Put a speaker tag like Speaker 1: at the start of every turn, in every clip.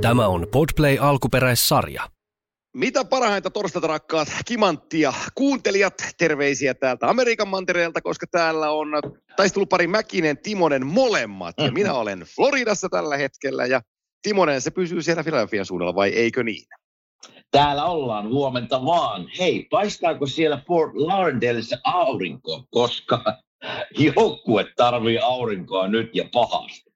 Speaker 1: Tämä on Podplay alkuperäissarja.
Speaker 2: Mitä parhainta torstaita rakkaat kimanttia kuuntelijat, terveisiä täältä Amerikan mantereelta, koska täällä on taistelupari Mäkinen, Timonen molemmat. Ja minä olen Floridassa tällä hetkellä ja Timonen, se pysyy siellä Philadelphian suunnalla vai eikö niin?
Speaker 3: Täällä ollaan huomenta vaan. Hei, paistaako siellä Fort Lauderdaleissa aurinko, koska joukkue tarvii aurinkoa nyt ja pahasti.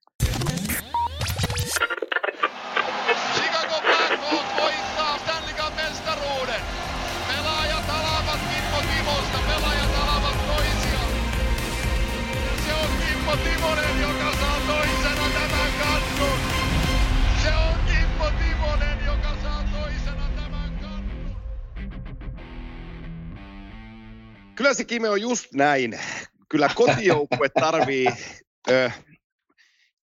Speaker 2: Kyllä se Kime on just näin. Kyllä kotijoukkue tarvii, ö,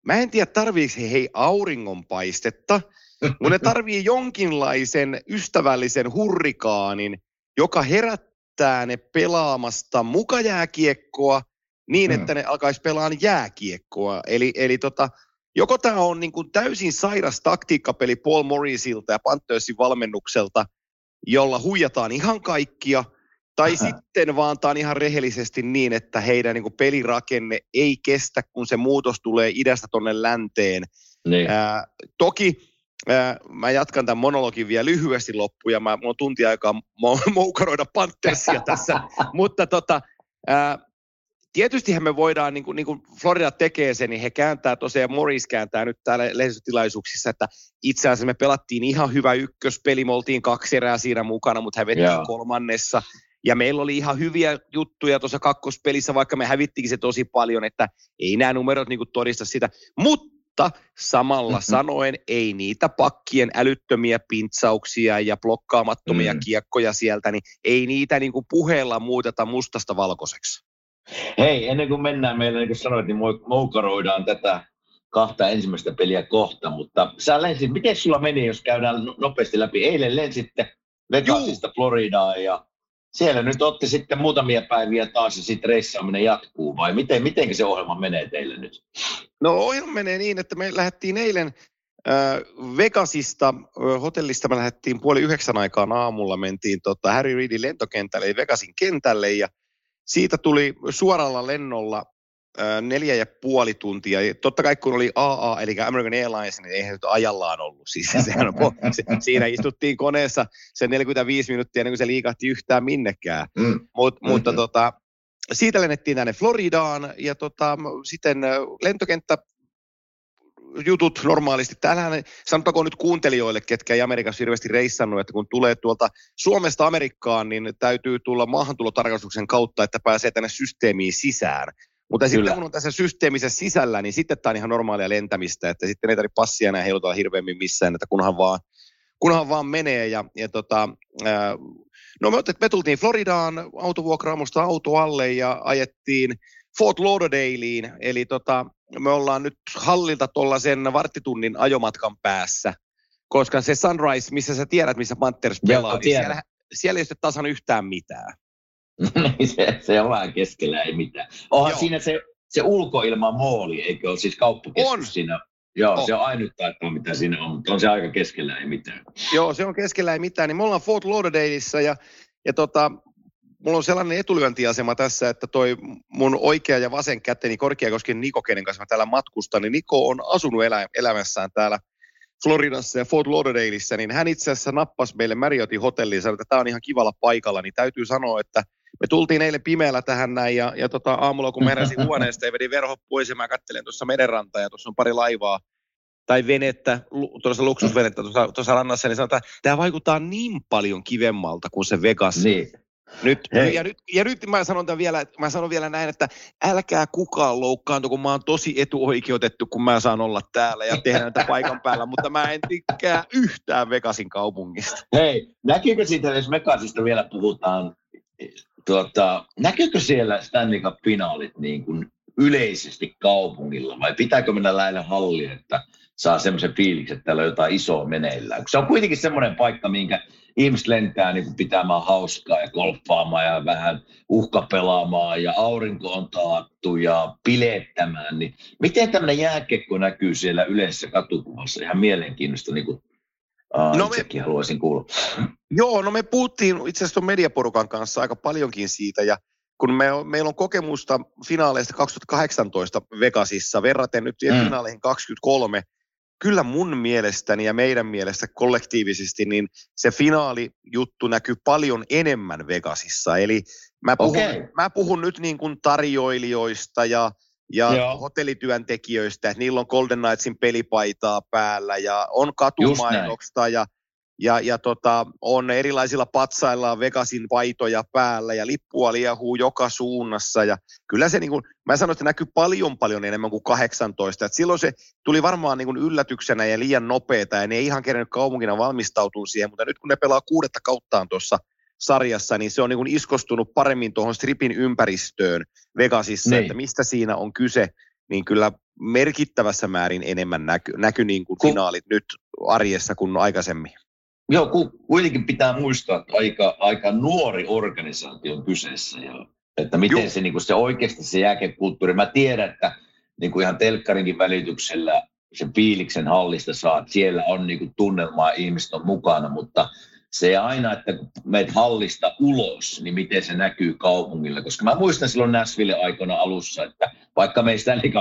Speaker 2: mä en tiedä tarviiko he hei auringonpaistetta, mutta ne tarvii jonkinlaisen ystävällisen hurrikaanin, joka herättää ne pelaamasta mukajääkiekkoa niin, että ne alkaisi pelaan jääkiekkoa. Eli, eli tota, joko tämä on niin kuin täysin sairas taktiikkapeli Paul Morrisilta ja Panthersin valmennukselta, jolla huijataan ihan kaikkia, tai sitten vaan tämä on ihan rehellisesti niin, että heidän niin pelirakenne ei kestä, kun se muutos tulee idästä tonne länteen.
Speaker 3: Niin.
Speaker 2: Ää, toki ää, mä jatkan tämän monologin vielä lyhyesti loppuun, ja mä, mulla on tunti aikaa mo- moukaroida Panthersia tässä, mutta tota, ää, tietystihän me voidaan, niin kuin, niin kuin Florida tekee sen, niin he kääntää tosiaan, Morris kääntää nyt täällä lehdistötilaisuuksissa, että itse asiassa me pelattiin ihan hyvä ykköspeli, me oltiin kaksi erää siinä mukana, mutta he veti
Speaker 3: Joo.
Speaker 2: kolmannessa. Ja meillä oli ihan hyviä juttuja tuossa kakkospelissä, vaikka me hävittikin se tosi paljon, että ei nämä numerot niin todista sitä. Mutta samalla
Speaker 3: Mhm.
Speaker 2: mm-hmm. sanoen ei niitä pakkien älyttömiä pintsauksia ja blokkaamattomia
Speaker 3: Mm.
Speaker 2: kiekkoja sieltä, niin ei niitä niin kuin puheella muuteta mustasta valkoiseksi.
Speaker 3: Hei, ennen kuin mennään meillä, niin kuin sanoit, niin moukaroidaan tätä kahta ensimmäistä peliä kohta, mutta sä lensit, miten sulla meni, jos käydään no- nopeasti läpi? Eilen lensitte Vegasista Floridaan ja siellä nyt otti sitten muutamia päiviä taas ja sitten reissaaminen jatkuu vai miten, miten se ohjelma menee teille nyt?
Speaker 2: No ohjelma menee niin, että me lähdettiin eilen Vegasista, hotellista me lähdettiin puoli yhdeksän aikaan aamulla, mentiin tota Harry Reidin lentokentälle, eli Vegasin kentälle, ja siitä tuli suoralla lennolla neljä ja puoli tuntia. Totta kai kun oli AA, eli American Airlines, niin eihän se nyt ajallaan ollut. Siis sehän on, se, siinä istuttiin koneessa sen 45 minuuttia ennen kuin se liikahti yhtään minnekään.
Speaker 3: Mm.
Speaker 2: Mut, mm-hmm. Mutta
Speaker 3: Mhm.
Speaker 2: tota, siitä lennettiin tänne Floridaan ja tota, sitten ö, lentokenttä jutut normaalisti. Täällähän, sanotakoon nyt kuuntelijoille, ketkä ei Amerikassa hirveästi reissannut, että kun tulee tuolta Suomesta Amerikkaan, niin täytyy tulla maahantulotarkastuksen kautta, että pääsee tänne systeemiin sisään. Mutta
Speaker 3: Kyllä.
Speaker 2: sitten kun on tässä systeemissä sisällä, niin sitten tämä on ihan normaalia lentämistä, että sitten ei tarvitse passia enää heilutella hirveämmin missään, että kunhan vaan, kunhan vaan menee. Ja, ja tota, no me, me tultiin Floridaan autovuokraamosta auto alle ja ajettiin Fort Lauderdalein, eli tota, me ollaan nyt hallilta tuollaisen varttitunnin ajomatkan päässä, koska se Sunrise, missä sä tiedät, missä Panthers
Speaker 3: Joo,
Speaker 2: pelaa, niin siellä, siellä ei ole tasan yhtään mitään.
Speaker 3: Niin se, se on vähän keskellä, ei mitään. Onhan
Speaker 2: Joo.
Speaker 3: siinä se, se ulkoilma mooli, eikö ole siis kauppakeskus
Speaker 2: On.
Speaker 3: siinä? Joo,
Speaker 2: On.
Speaker 3: se on ainut taitaa, mitä siinä on, mutta on se aika keskellä, ei mitään.
Speaker 2: Joo, se on keskellä ei mitään. Niin me ollaan Fort Lauderdaleissa ja, ja tota, mulla on sellainen etulyöntiasema tässä, että toi mun oikea ja vasen käteni Korkeakosken Niko, kenen kanssa mä täällä matkustan, niin Niko on asunut elä, elämässään täällä Floridassa ja Fort Lauderdaleissa, niin hän itse asiassa nappasi meille Marriottin hotelliin ja sanoi, että tämä on ihan kivalla paikalla, niin täytyy sanoa, että me tultiin eilen pimeällä tähän näin ja, ja tota, aamulla kun mä heräsin huoneesta ja vedin verhot pois ja mä katselen tuossa merenrantaa ja tuossa on pari laivaa tai venettä, tuossa luksusvenettä tuossa, tuossa rannassa, niin sanotaan, että tämä vaikuttaa niin paljon kivemmalta kuin se Vegas.
Speaker 3: Niin.
Speaker 2: Nyt,
Speaker 3: Hei.
Speaker 2: ja, nyt, ja nyt mä sanon, tämän vielä, mä sanon vielä näin, että älkää kukaan loukkaantu, kun mä oon tosi etuoikeutettu, kun mä saan olla täällä ja tehdä näitä paikan päällä, mutta mä en tykkää yhtään Vegasin kaupungista.
Speaker 3: Hei, näkyykö siitä, jos Mekasista vielä puhutaan, tuota, näkyykö siellä Stanley Cup-finaalit niin kuin yleisesti kaupungilla vai pitääkö mennä lähelle halliin, että saa semmoisen fiiliksen, että täällä on jotain isoa meneillään? Se on kuitenkin semmoinen paikka, minkä ihmiset lentää niin kuin pitämään hauskaa ja golfaamaan ja vähän uhkapelaamaan ja aurinko on taattu ja pilettämään, niin miten tämmöinen jääkekko näkyy siellä yleisessä katukuvassa? Ihan mielenkiintoista, niin kuin uh, no me, haluaisin kuulla.
Speaker 2: Joo, no me puhuttiin itse asiassa mediaporukan kanssa aika paljonkin siitä ja kun me, meillä on kokemusta finaaleista 2018 Vegasissa, verraten nyt mm. finaaleihin 23, kyllä mun mielestäni ja meidän mielestä kollektiivisesti, niin se finaalijuttu näkyy paljon enemmän Vegasissa. Eli mä puhun, okay. mä puhun nyt niin kuin tarjoilijoista ja, ja hotellityöntekijöistä, että niillä on Golden Knightsin pelipaitaa päällä ja on katumainosta ja ja, ja tota, on erilaisilla patsailla Vegasin paitoja päällä ja lippua liehuu joka suunnassa ja kyllä se niin kuin, mä sanoin, että näkyy paljon paljon enemmän kuin 18, että silloin se tuli varmaan niin kuin yllätyksenä ja liian nopeeta ja ne ei ihan kerännyt kaupunkina valmistautua siihen, mutta nyt kun ne pelaa kuudetta kauttaan tuossa sarjassa, niin se on niin kuin iskostunut paremmin tuohon stripin ympäristöön Vegasissa, niin. että mistä siinä on kyse, niin kyllä merkittävässä määrin enemmän näky, näky niin kuin finaalit nyt arjessa kuin aikaisemmin.
Speaker 3: Joo, kuitenkin pitää muistaa, että aika, aika nuori organisaatio on kyseessä. Ja, että miten Juh. se, niin se oikeasti se jääkekulttuuri. Mä tiedän, että niin kuin ihan telkkarinkin välityksellä sen fiiliksen hallista saat. Siellä on niin kuin tunnelmaa, ihmiset on mukana, mutta se aina, että kun meet hallista ulos, niin miten se näkyy kaupungilla. Koska mä muistan silloin Näsville aikana alussa, että vaikka me ei Stanley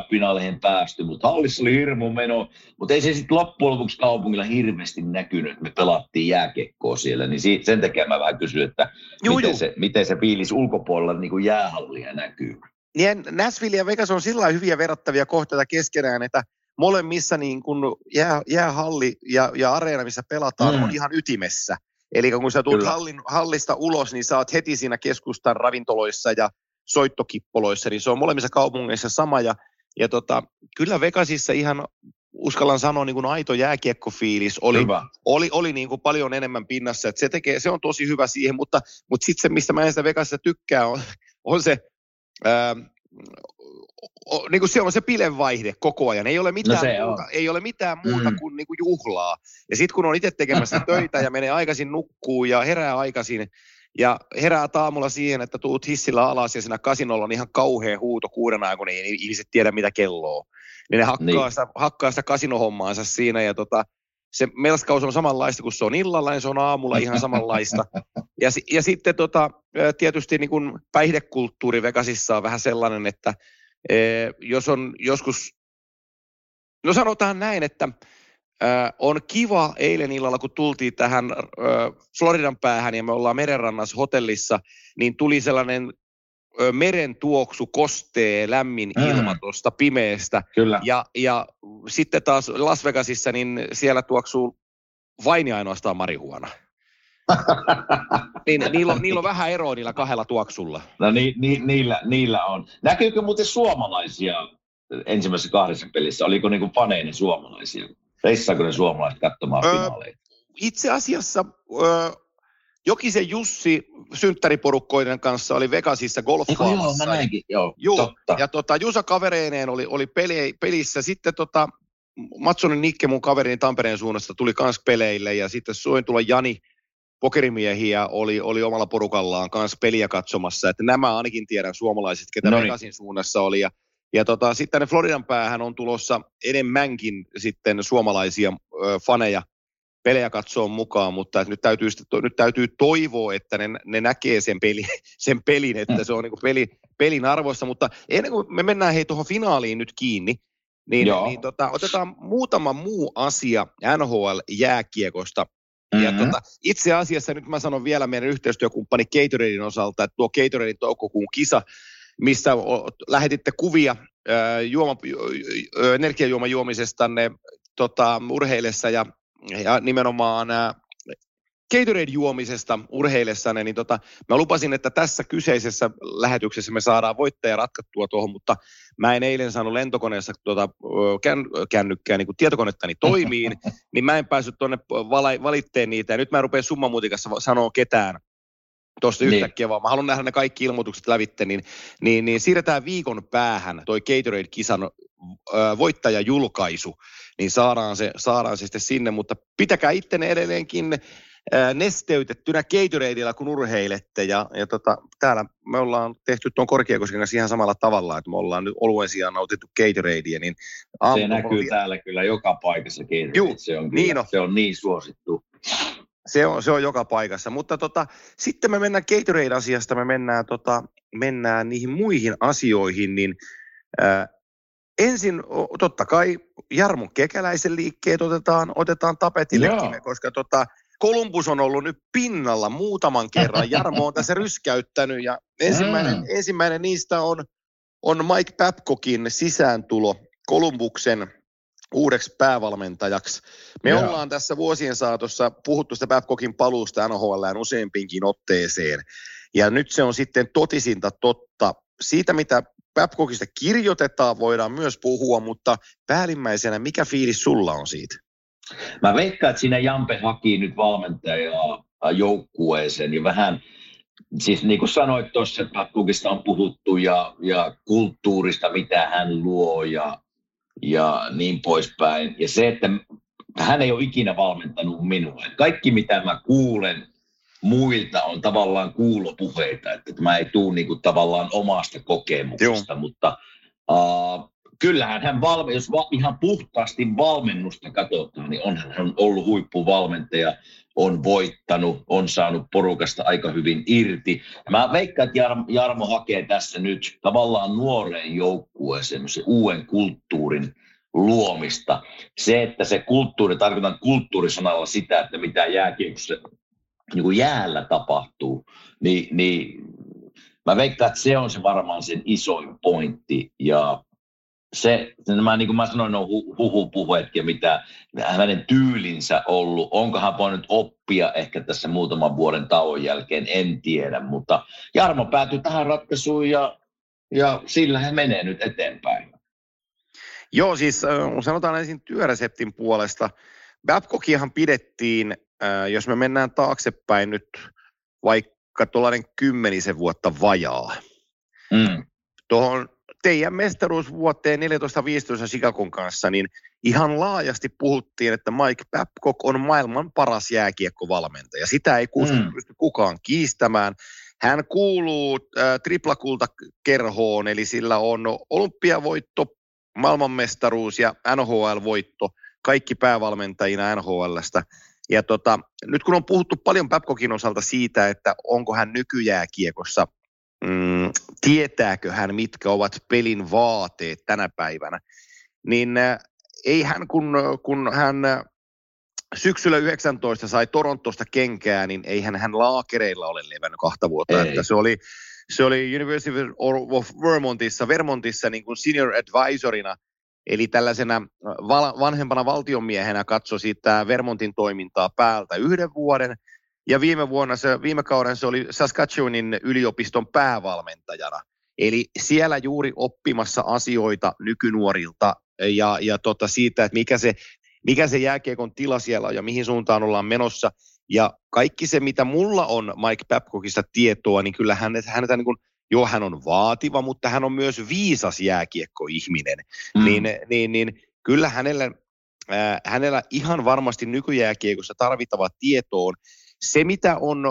Speaker 3: päästy, mutta hallissa oli hirmu meno, mutta ei se sitten loppujen lopuksi kaupungilla hirveästi näkynyt, että me pelattiin jääkekkoa siellä, niin siitä, sen takia mä vähän kysyn, että juu, miten, juu. Se, miten se fiilis ulkopuolella niin kuin jäähallia näkyy.
Speaker 2: Niin Nashville ja Vegas on sillä hyviä verrattavia kohteita keskenään, että molemmissa niin kun jää, jäähalli ja, ja areena, missä pelataan, mm. on ihan ytimessä. Eli kun sä tulet hallin, hallista ulos, niin sä oot heti siinä keskustan ravintoloissa ja soittokippoloissa, niin se on molemmissa kaupungeissa sama. Ja, ja tota, kyllä Vegasissa ihan uskallan sanoa niin kuin aito jääkiekkofiilis oli, oli, oli niin kuin paljon enemmän pinnassa. Että se, tekee, se on tosi hyvä siihen, mutta, mutta sitten se, mistä mä en sitä Vegasissa tykkää, on, on se ää, niin kuin se on se pilevaihde koko ajan. Ei ole mitään, no muuta, ei ole mitään muuta mm. kuin, niin kuin juhlaa. Ja sitten kun on itse tekemässä töitä ja menee aikaisin nukkuu ja herää aikaisin ja herää aamulla siihen, että tuut hissillä alas ja siinä kasinolla on ihan kauhea huuto kuuden aikana, niin ihmiset tiedä mitä kello on. Niin ne hakkaa, niin. Sitä, hakkaa sitä kasinohommaansa siinä ja tota, se melskaus on samanlaista kuin se on illalla, niin se on aamulla ihan samanlaista. Ja, ja sitten tota, tietysti niin kuin päihdekulttuuri Vegasissa on vähän sellainen, että jos on joskus, no sanotaan näin, että on kiva eilen illalla, kun tultiin tähän Floridan päähän ja me ollaan merenrannassa hotellissa, niin tuli sellainen meren tuoksu, kostee, lämmin mm. ilma tuosta pimeästä.
Speaker 3: Kyllä.
Speaker 2: Ja, ja sitten taas Las Vegasissa, niin siellä tuoksuu vain ja ainoastaan marihuana. niin, niillä, on, niillä on vähän eroa niillä kahdella tuoksulla.
Speaker 3: No ni, ni, niillä, niillä on. Näkyykö muuten suomalaisia ensimmäisessä kahdessa pelissä? Oliko niinku faneinen suomalaisia? Reissaako ne suomalaiset katsomaan öö, finaaleita?
Speaker 2: Itse asiassa öö, Jokisen Jussi synttäriporukkoiden kanssa oli Vegasissa golfaamassa.
Speaker 3: Joo, mä näinkin, joo,
Speaker 2: joo. Totta. Ja tota, Jusa kavereineen oli, oli peli, pelissä. Sitten tota, Matsonen Nikke, mun kaverini Tampereen suunnasta, tuli kans peleille. Ja sitten tulla Jani, pokerimiehiä oli, oli omalla porukallaan kanssa peliä katsomassa. Että nämä ainakin tiedän suomalaiset, ketä Noin. Vegasin suunnassa oli. Ja, ja tota, sitten tänne Floridan päähän on tulossa enemmänkin sitten suomalaisia ö, faneja pelejä katsoa mukaan, mutta nyt täytyy, nyt täytyy toivoa, että ne, ne näkee sen, peli, sen pelin, että se on niin peli, pelin arvoissa. Mutta ennen kuin me mennään hei tuohon finaaliin nyt kiinni, niin, niin tota, otetaan muutama muu asia NHL-jääkiekosta. Mm-hmm. Ja tota, itse asiassa nyt mä sanon vielä meidän yhteistyökumppani Gatoradein osalta, että tuo Gatoradein toukokuun kisa, missä lähetitte kuvia äh, juoma, äh, energiajuomajuomisestanne tota, urheilessa ja ja nimenomaan ää, Gatorade-juomisesta urheillessanne, niin tota, mä lupasin, että tässä kyseisessä lähetyksessä me saadaan voittaja ratkattua tuohon, mutta mä en eilen saanut lentokoneessa tuota, kän, kännykkää niin tietokonettani toimiin, niin mä en päässyt tuonne valitteen niitä, ja nyt mä rupean summamutikassa sanoa ketään tuosta niin. yhtäkkiä, vaan mä haluan nähdä ne kaikki ilmoitukset lävitte, niin, niin, niin siirretään viikon päähän toi Gatorade-kisan voittajajulkaisu, niin saadaan se, saadaan se sitten sinne, mutta pitäkää ittenne edelleenkin nesteytettynä Gatoradeilla, kun urheilette. Ja, ja tota, täällä me ollaan tehty tuon Korkeakosken kanssa ihan samalla tavalla, että me ollaan nyt oluen sijaan nautittu Gatoradea. Niin
Speaker 3: se näkyy täällä kyllä joka paikassa Gatorade. se, on kyllä, niin on. se on niin suosittu.
Speaker 2: Se on, se on joka paikassa, mutta tota, sitten me mennään Gatorade-asiasta, me mennään, tota, mennään niihin muihin asioihin, niin ensin totta kai Jarmo Kekäläisen liikkeet otetaan, otetaan tapetillekin, koska tota, Kolumbus on ollut nyt pinnalla muutaman kerran. Jarmo on tässä ryskäyttänyt ja ensimmäinen, mm. ensimmäinen niistä on, on Mike Babcockin sisääntulo Kolumbuksen uudeksi päävalmentajaksi. Me Jaa. ollaan tässä vuosien saatossa puhuttu sitä Babcockin paluusta NHLään useampinkin otteeseen. Ja nyt se on sitten totisinta totta. Siitä, mitä Babcockista kirjoitetaan, voidaan myös puhua, mutta päällimmäisenä, mikä fiilis sulla on siitä?
Speaker 3: Mä veikkaan, että siinä Jampe haki nyt valmentajaa joukkueeseen ja vähän, siis niin kuin sanoit tuossa, että Babcockista on puhuttu ja, ja kulttuurista, mitä hän luo ja ja niin poispäin. Ja se, että hän ei ole ikinä valmentanut minua. Kaikki, mitä mä kuulen muilta, on tavallaan kuulopuheita, että mä ei tule niin kuin tavallaan omasta kokemuksesta, Joo. mutta uh, kyllähän hän valme, jos va, ihan puhtaasti valmennusta katsotaan, niin onhan hän ollut huippuvalmentaja, on voittanut, on saanut porukasta aika hyvin irti. Mä veikkaan, että Jarmo, Jarmo hakee tässä nyt tavallaan nuoreen joukkueeseen se uuden kulttuurin luomista. Se, että se kulttuuri, tarkoitan kulttuurisanalla sitä, että mitä jääkiekossa niin kuin jäällä tapahtuu, niin, niin mä veikkaan, että se on se varmaan sen isoin pointti. Ja se, nämä, niin kuin mä sanoin, on huhupuheet ja mitä hänen tyylinsä ollut. Onko hän voinut oppia ehkä tässä muutaman vuoden tauon jälkeen, en tiedä. Mutta Jarmo päätyi tähän ratkaisuun ja, ja sillä hän menee nyt eteenpäin.
Speaker 2: Joo, siis sanotaan ensin työreseptin puolesta. Babcockihan pidettiin, jos me mennään taaksepäin nyt vaikka tuollainen kymmenisen vuotta vajaa. Mm. Tuohon teidän mestaruusvuoteen 14-15 Chicagon kanssa, niin ihan laajasti puhuttiin, että Mike Babcock on maailman paras jääkiekkovalmentaja. Sitä ei mm. pysty kukaan kiistämään. Hän kuuluu äh, triplakulta-kerhoon, eli sillä on olympiavoitto, maailmanmestaruus ja NHL-voitto, kaikki päävalmentajina NHLstä. Ja tota, nyt kun on puhuttu paljon Babcockin osalta siitä, että onko hän nykyjääkiekossa mm, tietääkö hän, mitkä ovat pelin vaateet tänä päivänä, niin äh, ei hän, kun, kun hän äh, syksyllä 19 sai Torontosta kenkää, niin ei hän, hän laakereilla ole levännyt kahta vuotta. Että se oli, se oli University of Vermontissa, Vermontissa niin kuin senior advisorina, eli tällaisena äh, vanhempana valtionmiehenä katsoi siitä Vermontin toimintaa päältä yhden vuoden – ja viime vuonna se, viime kauden se oli Saskatchewanin yliopiston päävalmentajana. Eli siellä juuri oppimassa asioita nykynuorilta ja, ja tota siitä, että mikä se, mikä se jääkiekon tila siellä on ja mihin suuntaan ollaan menossa. Ja kaikki se, mitä mulla on Mike Babcockista tietoa, niin kyllä hän, häntä niin kuin, joo, hän on vaativa, mutta hän on myös viisas jääkiekkoihminen. Mm. Niin, niin, niin kyllä hänellä, äh, hänellä ihan varmasti nykyjääkiekossa tarvittava tietoon se, mitä on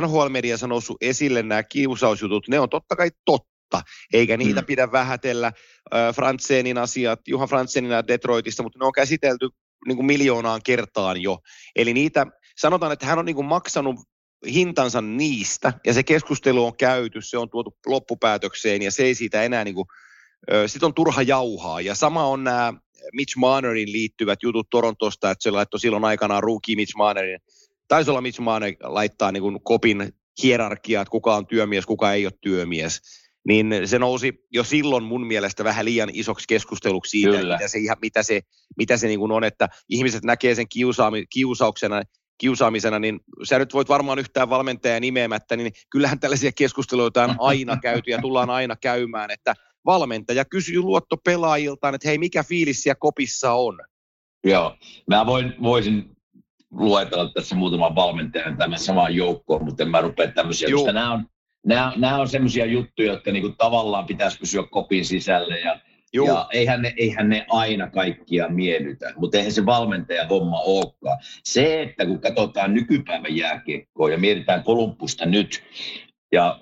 Speaker 2: NHL-mediassa noussut esille, nämä kiusausjutut, ne on totta kai totta, eikä niitä mm. pidä vähätellä. Äh, Frantsenin asiat, Juha Frantsenina Detroitista, mutta ne on käsitelty niin kuin miljoonaan kertaan jo. Eli niitä, sanotaan, että hän on niin kuin maksanut hintansa niistä, ja se keskustelu on käyty, se on tuotu loppupäätökseen, ja se ei siitä enää niin kuin, sit on turha jauhaa. Ja sama on nämä Mitch Marnerin liittyvät jutut Torontosta, että se laittoi silloin aikanaan rookie Mitch Marnerin taisi olla Mitch Maane laittaa niin kuin kopin hierarkiaa, että kuka on työmies, kuka ei ole työmies. Niin se nousi jo silloin mun mielestä vähän liian isoksi keskusteluksi siitä, mitä se, mitä se, mitä se niin kuin on, että ihmiset näkee sen kiusaami, kiusauksena, kiusaamisena, niin sä nyt voit varmaan yhtään valmentajaa nimeämättä, niin kyllähän tällaisia keskusteluita on aina käyty ja tullaan aina käymään, että valmentaja kysyy luottopelaajiltaan, että hei, mikä fiilis siellä kopissa on?
Speaker 3: Joo, mä voin, voisin luetella tässä muutaman valmentajan tämän samaan joukkoon, mutta en mä rupea tämmöisiä, koska nämä on, nämä, nämä on semmoisia juttuja, jotka niinku tavallaan pitäisi pysyä kopin sisälle ja Juu. Ja eihän ne, eihän ne aina kaikkia miellytä, mutta eihän se valmentaja homma olekaan. Se, että kun katsotaan nykypäivän jääkiekkoa ja mietitään Kolumpusta nyt ja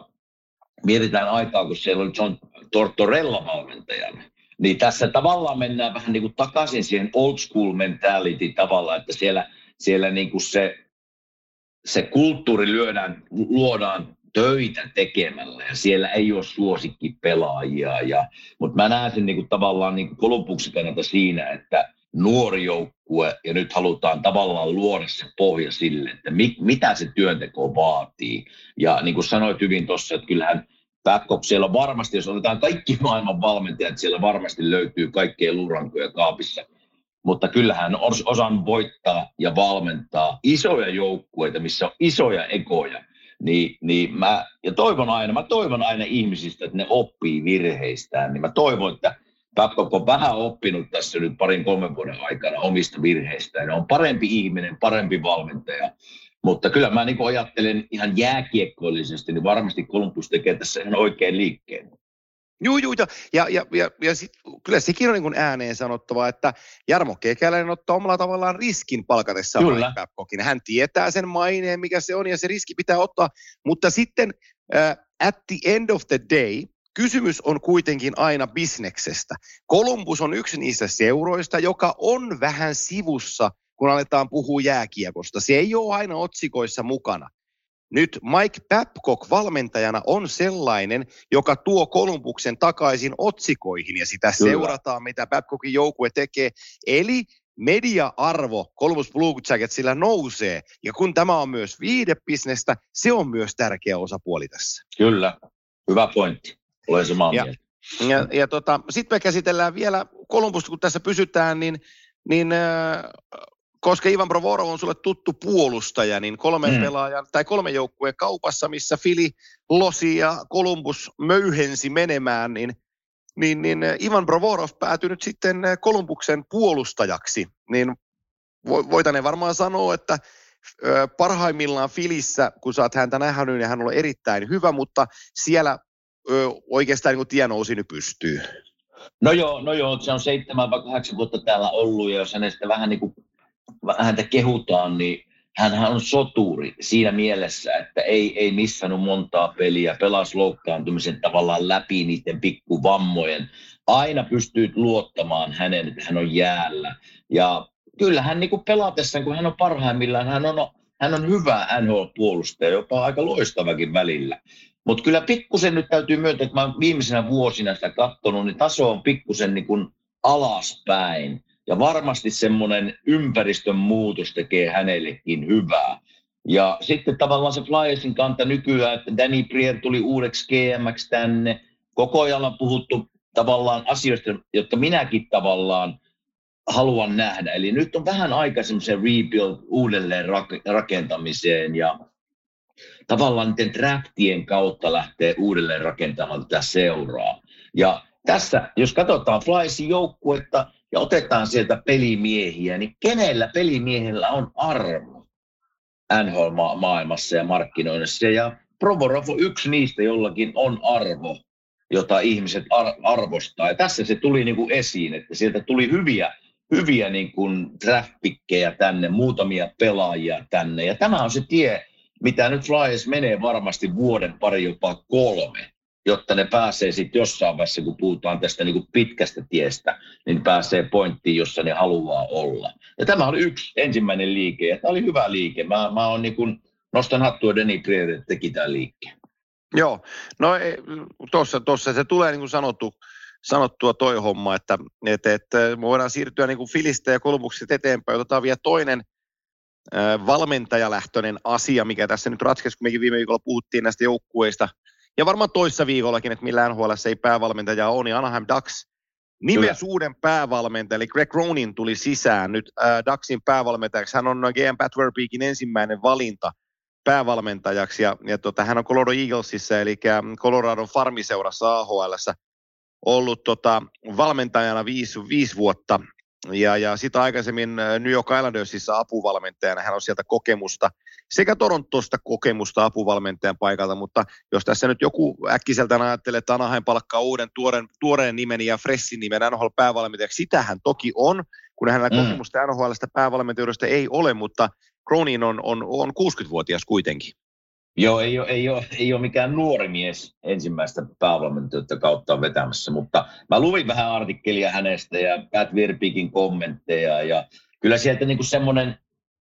Speaker 3: mietitään aikaa, kun siellä oli John Tortorella valmentajana, niin tässä tavallaan mennään vähän niin kuin takaisin siihen old school mentality tavalla, että siellä, siellä niin kuin se, se kulttuuri lyödään, luodaan töitä tekemällä ja siellä ei ole suosikkipelaajia. Ja, mutta mä näen sen niin kuin tavallaan niin kuin Kolumbuksen kannalta siinä, että nuori joukkue ja nyt halutaan tavallaan luoda se pohja sille, että mi, mitä se työnteko vaatii. Ja niin kuin sanoit hyvin tuossa, että kyllähän Babcock siellä varmasti, jos otetaan kaikki maailman valmentajat, siellä varmasti löytyy kaikkea lurankoja kaapissa. Mutta kyllähän osan voittaa ja valmentaa isoja joukkueita, missä on isoja ekoja. Niin, niin mä, ja toivon aina, mä toivon aina ihmisistä, että ne oppii virheistään. Niin mä toivon, että Babcock on vähän oppinut tässä nyt parin kolmen vuoden aikana omista virheistään. Ne on parempi ihminen, parempi valmentaja. Mutta kyllä mä niin ajattelen ihan jääkiekkoillisesti, niin varmasti Columbus tekee tässä ihan oikein liikkeen.
Speaker 2: Joo, joo, ja, ja, ja, ja, ja sit, kyllä sekin on niin kuin ääneen sanottava, että Jarmo Kekäläinen ottaa omalla tavallaan riskin palkatessa Babcockin. Hän tietää sen maineen, mikä se on, ja se riski pitää ottaa, mutta sitten uh, at the end of the day, kysymys on kuitenkin aina bisneksestä. Columbus on yksi niistä seuroista, joka on vähän sivussa – kun aletaan puhua jääkiekosta. Se ei ole aina otsikoissa mukana. Nyt Mike Babcock valmentajana on sellainen, joka tuo Kolumbuksen takaisin otsikoihin ja sitä Kyllä. seurataan, mitä Babcockin joukkue tekee. Eli media-arvo Columbus Blue Jacketsillä nousee. Ja kun tämä on myös viidebisnestä, se on myös tärkeä osapuoli tässä.
Speaker 3: Kyllä, hyvä pointti. Olen samaa ja, mieltä.
Speaker 2: Ja, ja tota, sitten me käsitellään vielä Kolumbusta, kun tässä pysytään, niin, niin äh, koska Ivan Provorov on sulle tuttu puolustaja, niin kolme mm. pelaajan tai kolme joukkueen kaupassa, missä Fili, Losi ja Columbus möyhensi menemään, niin, niin, niin Ivan Provorov päätyi nyt sitten Kolumbuksen puolustajaksi. Niin voitaneen varmaan sanoa, että parhaimmillaan Filissä, kun sä oot häntä nähnyt, niin hän on erittäin hyvä, mutta siellä oikeastaan niin tie nousi nyt pystyy.
Speaker 3: No joo, no joo, se on seitsemän vai kahdeksan vuotta täällä ollut, ja jos hänestä vähän niin kuin häntä kehutaan, niin hän on soturi siinä mielessä, että ei, ei missannut montaa peliä, pelasi loukkaantumisen tavallaan läpi niiden pikkuvammojen. Aina pystyy luottamaan hänen, että hän on jäällä. Ja kyllä hän niin pelatessa, kun hän on parhaimmillaan, hän on, hän on hyvä NHL-puolustaja, jopa aika loistavakin välillä. Mutta kyllä pikkusen nyt täytyy myöntää, että mä viimeisenä vuosina sitä katsonut, niin taso on pikkusen niin alaspäin. Ja varmasti semmoinen ympäristön muutos tekee hänellekin hyvää. Ja sitten tavallaan se Flyersin kanta nykyään, että Danny Prier tuli uudeksi GMX tänne. Koko ajan on puhuttu tavallaan asioista, jotka minäkin tavallaan haluan nähdä. Eli nyt on vähän aika semmoisen rebuild uudelleen rakentamiseen ja tavallaan niiden draftien kautta lähtee uudelleen rakentamaan tätä seuraa. Ja tässä, jos katsotaan Flyersin joukkuetta, ja otetaan sieltä pelimiehiä, niin kenellä pelimiehellä on arvo NHL-maailmassa ja markkinoinnissa? Ja Provorov on yksi niistä, jollakin on arvo, jota ihmiset ar- arvostaa. Ja tässä se tuli niin kuin esiin, että sieltä tuli hyviä, hyviä niin kuin traffickejä tänne, muutamia pelaajia tänne. Ja tämä on se tie, mitä nyt Flyers menee varmasti vuoden, pari, jopa kolme jotta ne pääsee sitten jossain vaiheessa, kun puhutaan tästä niin kuin pitkästä tiestä, niin pääsee pointtiin, jossa ne haluaa olla. Ja tämä oli yksi ensimmäinen liike, ja tämä oli hyvä liike. Mä, mä on niin kuin, nostan hattua Deni että teki tämän liikkeen.
Speaker 2: Joo, no tuossa tossa se tulee niin kuin sanottu, sanottua toi homma, että, että, että me voidaan siirtyä niin kuin Filistä ja Kolmuksesta eteenpäin. Otetaan vielä toinen äh, valmentajalähtöinen asia, mikä tässä nyt ratkaisi, kun mekin viime viikolla puhuttiin näistä joukkueista – ja varmaan toissa viikollakin, että millä NHL ei päävalmentaja ole, niin Anaheim Ducks nimes uuden päävalmentaja, eli Greg Ronin tuli sisään nyt äh, Ducksin päävalmentajaksi. Hän on GM Pat Verbeekin ensimmäinen valinta päävalmentajaksi, ja, ja tota, hän on Colorado Eaglesissa, eli Coloradon farmiseurassa AHL ollut tota, valmentajana viisi, viisi vuotta. Ja, ja sitä aikaisemmin äh, New York Islandersissa apuvalmentajana. Hän on sieltä kokemusta, sekä Torontosta kokemusta apuvalmentajan paikalta, mutta jos tässä nyt joku äkkiseltään ajattelee, että Anaheim palkkaa uuden tuoreen, tuoreen nimen ja freshin nimen NHL päävalmentajaksi, sitähän toki on, kun hänellä mm. kokemusta NHLstä päävalmentajuudesta ei ole, mutta Cronin on, on, on 60-vuotias kuitenkin.
Speaker 3: Joo, ei ole, ei, ole, ei ole mikään nuori mies ensimmäistä päävalmentajuutta kautta vetämässä, mutta mä luvin vähän artikkelia hänestä ja Pat Virpikin kommentteja ja kyllä sieltä niinku semmoinen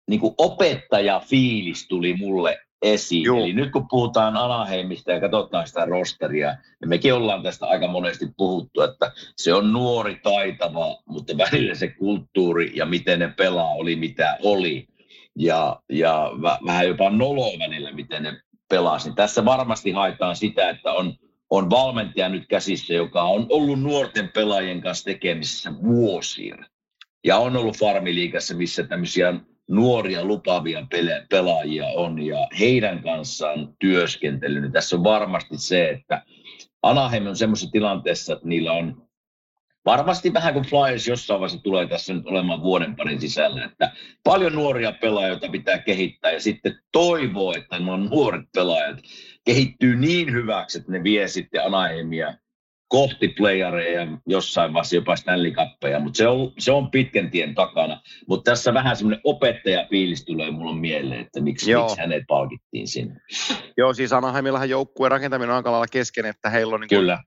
Speaker 3: niinku opettaja-fiilis tuli mulle esiin. Joo. Eli nyt kun puhutaan Anaheimista ja katsotaan sitä rosteria, niin mekin ollaan tästä aika monesti puhuttu, että se on nuori, taitava, mutta välillä se kulttuuri ja miten ne pelaa oli mitä oli ja, ja vähän jopa noloa välillä, miten ne pelasi. Niin tässä varmasti haetaan sitä, että on, on valmentaja nyt käsissä, joka on ollut nuorten pelaajien kanssa tekemisissä vuosia. Ja on ollut farmiliikassa, missä tämmöisiä nuoria lupaavia pelaajia on ja heidän kanssaan työskentely. Niin tässä on varmasti se, että Anaheim on semmoisessa tilanteessa, että niillä on varmasti vähän kuin Flyers jossain vaiheessa tulee tässä nyt olemaan vuoden parin sisällä, että paljon nuoria pelaajia, pitää kehittää ja sitten toivoo, että nuo nuoret pelaajat kehittyy niin hyväksi, että ne vie sitten Anaheimia kohti playareja jossain vaiheessa jopa Stanley Cuppeja, mutta se on, se on pitkän tien takana. Mutta tässä vähän semmoinen opettajafiilis tulee mulle mieleen, että miksi, miksi hänet palkittiin sinne.
Speaker 2: Joo, siis Anaheimillahan joukkueen rakentaminen on aika lailla kesken, että heillä on niin
Speaker 3: Kyllä.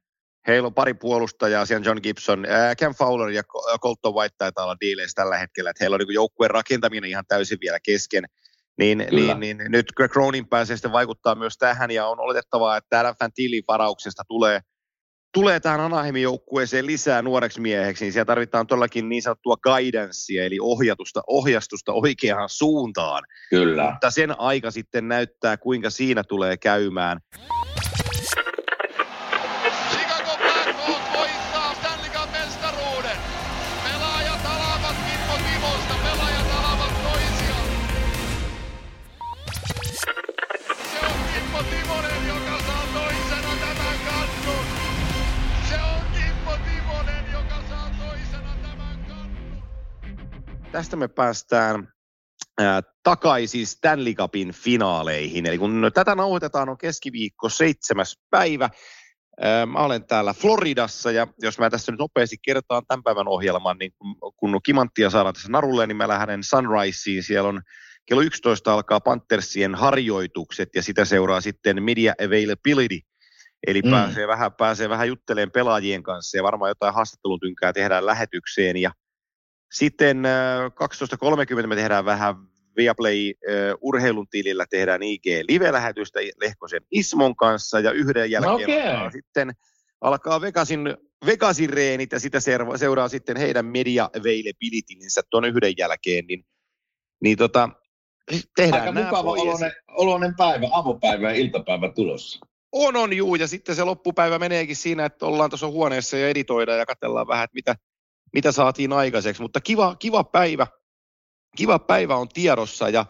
Speaker 2: Heillä on pari puolustajaa, siellä John Gibson, ää, Ken Fowler ja Colton White taitaa olla diileissä tällä hetkellä, että heillä on niin joukkueen rakentaminen ihan täysin vielä kesken. Niin, niin, niin, nyt Cronin pääsee sitten vaikuttaa myös tähän ja on oletettavaa, että Adam Fantilin varauksesta tulee, tulee tähän Anaheimin joukkueeseen lisää nuoreksi mieheksi, niin siellä tarvitaan todellakin niin sanottua guidancea, eli ohjatusta, ohjastusta oikeaan suuntaan.
Speaker 3: Kyllä.
Speaker 2: Mutta sen aika sitten näyttää, kuinka siinä tulee käymään. Tästä me päästään ää, takaisin Stanley Cupin finaaleihin. Eli kun tätä nauhoitetaan, on keskiviikko seitsemäs päivä. Ää, mä olen täällä Floridassa ja jos mä tässä nyt nopeasti kertaan tämän päivän ohjelman, niin kun, kun Kimanttia saadaan tässä narulle, niin mä lähden Sunriseen. Siellä on kello 11 alkaa Panthersien harjoitukset ja sitä seuraa sitten Media Availability. Eli mm. pääsee, vähän, pääsee vähän juttelemaan pelaajien kanssa ja varmaan jotain haastattelutynkää tehdään lähetykseen ja sitten 12.30 me tehdään vähän Viaplay urheilun tilillä tehdään IG live-lähetystä Lehkosen Ismon kanssa ja yhden jälkeen okay. alkaa sitten alkaa Vegasin, Vegasin reenit ja sitä seuraa, seuraa sitten heidän media availabilitynsä tuon yhden jälkeen, niin, niin tota, tehdään
Speaker 3: Aika mukava oloinen, oloinen päivä, aamupäivä ja iltapäivä tulossa.
Speaker 2: On, on, juu, ja sitten se loppupäivä meneekin siinä, että ollaan tuossa huoneessa ja editoidaan ja katsellaan vähän, että mitä, mitä saatiin aikaiseksi. Mutta kiva, kiva päivä, kiva päivä on tiedossa. Ja,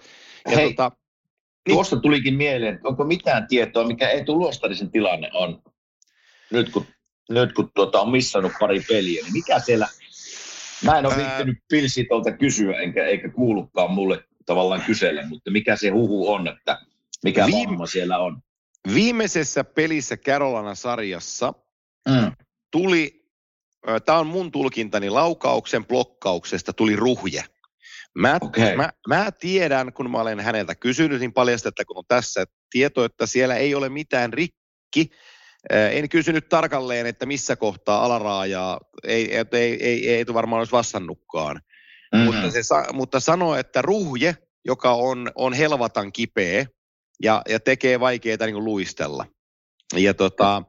Speaker 3: ja Hei, tota, niin, tuosta tulikin mieleen, onko mitään tietoa, mikä Eetu Luostarisen tilanne on nyt kun, nyt kun tuota, on missannut pari peliä, niin mikä siellä, mä en ole viittinyt pilsi tuolta kysyä, enkä, eikä kuulukaan mulle tavallaan kysellä, mutta mikä se huhu on, että mikä viime, siellä on?
Speaker 2: Viimeisessä pelissä Carolina sarjassa mm. tuli tämä on mun tulkintani, laukauksen blokkauksesta tuli ruhje. Mä, okay. mä, mä tiedän, kun mä olen häneltä kysynyt, niin että kun on tässä tieto, että siellä ei ole mitään rikki. En kysynyt tarkalleen, että missä kohtaa alaraajaa, ei, ei, ei, ei, ei varmaan olisi vastannutkaan. Mm-hmm. Mutta, se, mutta sanoo, että ruhje, joka on, on helvatan kipeä ja, ja tekee vaikeaa niin luistella. Ja tota,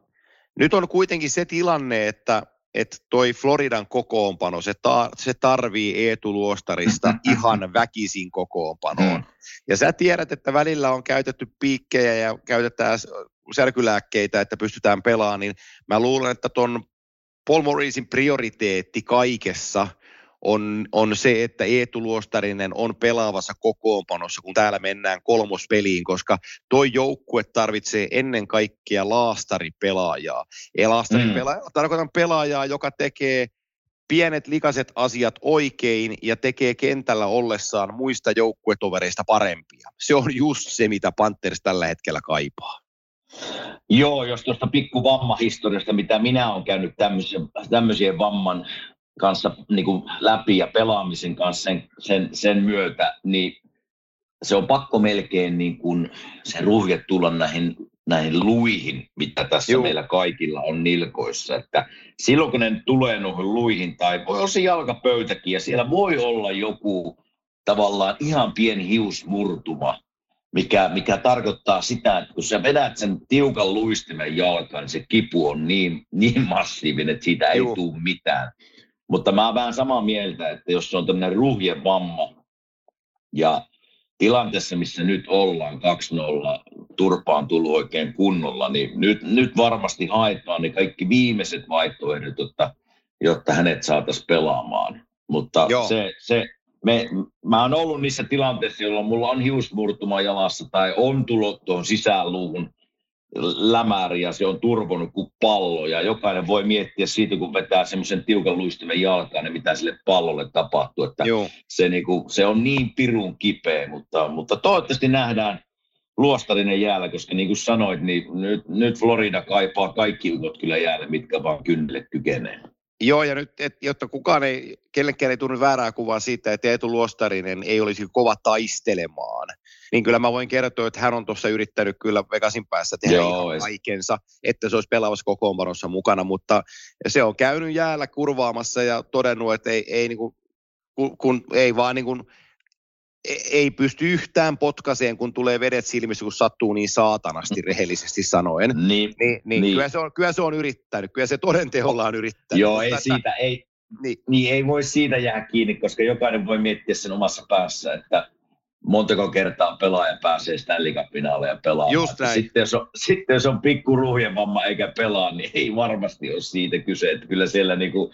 Speaker 2: nyt on kuitenkin se tilanne, että että toi Floridan kokoonpano, se, ta, se tarvii Eetu Luostarista ihan väkisin kokoonpanoon. Mm. Ja sä tiedät, että välillä on käytetty piikkejä ja käytetään särkylääkkeitä, että pystytään pelaamaan, niin mä luulen, että ton Paul Morrisin prioriteetti kaikessa – on, on se, että Eetu Luostarinen on pelaavassa kokoonpanossa, kun täällä mennään kolmospeliin, koska toi joukkue tarvitsee ennen kaikkea laastaripelaajaa. Ja laastaripelaajaa, mm. tarkoitan pelaajaa, joka tekee pienet likaset asiat oikein ja tekee kentällä ollessaan muista joukkuetovereista parempia. Se on just se, mitä Panthers tällä hetkellä kaipaa.
Speaker 3: Joo, jos tuosta pikku vammahistoriasta, mitä minä olen käynyt tämmöisen, tämmöisen vamman kanssa niin kuin läpi ja pelaamisen kanssa sen, sen, sen myötä, niin se on pakko melkein niin kuin se ruhje tulla näihin, näihin luihin, mitä tässä Joo. meillä kaikilla on nilkoissa. Että silloin kun ne tulee noihin luihin, tai voi olla se jalkapöytäkin, ja siellä voi olla joku tavallaan ihan pieni hiusmurtuma, mikä, mikä tarkoittaa sitä, että kun sä vedät sen tiukan luistimen jalkaan, niin se kipu on niin, niin massiivinen, että siitä ei tule mitään. Mutta mä oon vähän samaa mieltä, että jos se on tämmöinen ruhjen vamma ja tilanteessa, missä nyt ollaan, 2-0, turpaan tullut oikein kunnolla, niin nyt, nyt varmasti haetaan ne kaikki viimeiset vaihtoehdot, jotta, jotta hänet saataisiin pelaamaan. Mutta se, se, me, mä oon ollut niissä tilanteissa, jolloin mulla on hiusmurtuma jalassa tai on tullut tuohon sisäänluuhun lämäri ja se on turvonnut kuin pallo. Ja jokainen voi miettiä siitä, kun vetää semmoisen tiukan luistimen jalkaan, niin mitä sille pallolle tapahtuu. Että Joo. Se, niinku, se on niin pirun kipeä, mutta, mutta toivottavasti nähdään luostarinen jäällä, koska niin kuin sanoit, niin nyt, nyt Florida kaipaa kaikki ukot kyllä jäälle, mitkä vaan kynnelle kykenee.
Speaker 2: Joo, ja nyt, et, jotta kukaan ei, kellekään ei tunnu väärää kuvaa siitä, että Eetu Luostarinen ei olisi kova taistelemaan, niin kyllä mä voin kertoa, että hän on tuossa yrittänyt kyllä Vegasin päässä tehdä Joo, ihan kaikensa, että se olisi pelaavassa kokoonpanossa mukana, mutta se on käynyt jäällä kurvaamassa ja todennut, että ei, ei, niin kuin, kun, kun ei vaan niin kuin, E, ei pysty yhtään potkaseen, kun tulee vedet silmissä, kun sattuu niin saatanasti rehellisesti sanoen. Niin, niin, niin, niin. Kyllä, se on, kyllä se on yrittänyt, kyllä se todenteolla on yrittänyt.
Speaker 3: Joo, ei siitä, ei, niin. niin. ei voi siitä jää kiinni, koska jokainen voi miettiä sen omassa päässä, että montako kertaa pelaaja pääsee Stanley Cup-finaaleja pelaamaan. Just näin. Sitten jos on, sitten jos on pikku ruhjevamma eikä pelaa, niin ei varmasti ole siitä kyse. Että kyllä siellä niinku,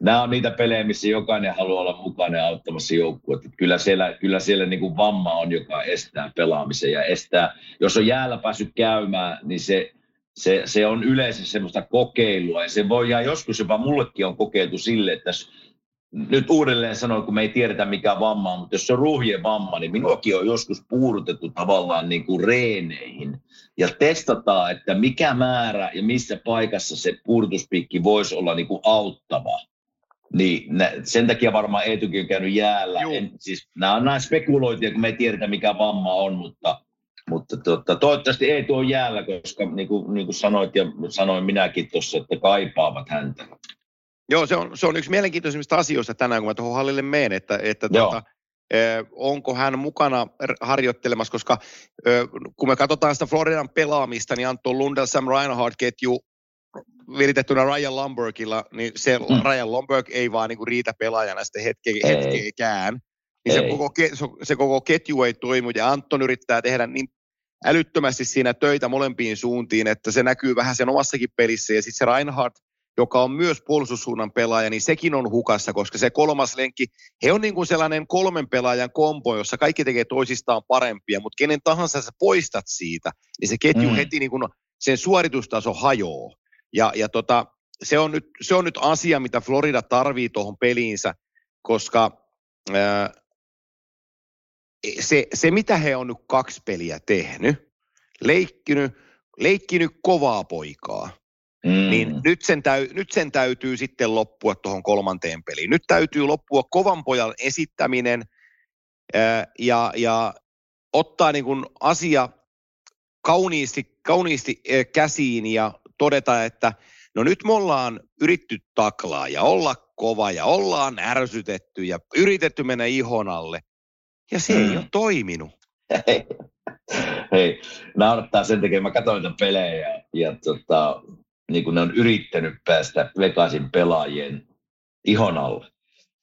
Speaker 3: nämä on niitä pelejä, missä jokainen haluaa olla mukana ja auttamassa joukkuetta. Kyllä siellä, kyllä siellä niin kuin vamma on, joka estää pelaamisen ja estää, jos on jäällä päässyt käymään, niin se, se, se on yleensä semmoista kokeilua ja se voi ja joskus jopa mullekin on kokeiltu sille, että nyt uudelleen sanoin, kun me ei tiedetä mikä vamma on, mutta jos se on ruhjen vamma, niin minuakin on joskus puudutettu tavallaan niin kuin reeneihin ja testataan, että mikä määrä ja missä paikassa se puudutuspiikki voisi olla niin kuin auttava. Niin, nä, sen takia varmaan Eetukin on käynyt jäällä. En, siis, nämä on näin spekuloitia, kun me ei tiedetä, mikä vamma on, mutta, mutta tota, toivottavasti Eetu on jäällä, koska niin kuin, niin kuin sanoit ja sanoin minäkin tuossa, että kaipaavat häntä.
Speaker 2: Joo, se on, se on yksi mielenkiintoisimmista asioista tänään, kun mä tuohon hallille menen, että, että tuota, eh, onko hän mukana harjoittelemassa, koska eh, kun me katsotaan sitä Floridan pelaamista, niin Anton Lundell, Sam Reinhardt-ketju viritettynä Ryan Lombergilla, niin se mm. Ryan Lomberg ei vaan niinku riitä pelaajana sitten hetke, hetkeekään. Niin se koko, se koko ketju ei toimu ja Anton yrittää tehdä niin älyttömästi siinä töitä molempiin suuntiin, että se näkyy vähän sen omassakin pelissä. Ja sitten se Reinhardt, joka on myös puolustussuunnan pelaaja, niin sekin on hukassa, koska se kolmas lenkki, he on niin kuin sellainen kolmen pelaajan kompo, jossa kaikki tekee toisistaan parempia, mutta kenen tahansa sä poistat siitä, niin se ketju mm. heti niin kuin sen suoritustaso hajoaa. Ja, ja tota, se, on nyt, se on nyt asia, mitä Florida tarvii tuohon peliinsä, koska ää, se, se, mitä he on nyt kaksi peliä tehnyt, leikkinyt, leikkinyt kovaa poikaa, mm. niin nyt sen, täy, nyt sen täytyy sitten loppua tuohon kolmanteen peliin. Nyt täytyy loppua kovan pojan esittäminen ää, ja, ja ottaa niin kuin asia kauniisti, kauniisti käsiin ja todeta, että no nyt me ollaan yritty taklaa ja olla kova ja ollaan ärsytetty ja yritetty mennä ihon alle. Ja se hmm. ei ole toiminut.
Speaker 3: Hei, hei naurattaa sen takia, mä katsoin niitä pelejä ja, ja tota, niin kun ne on yrittänyt päästä Vegasin pelaajien ihon alle.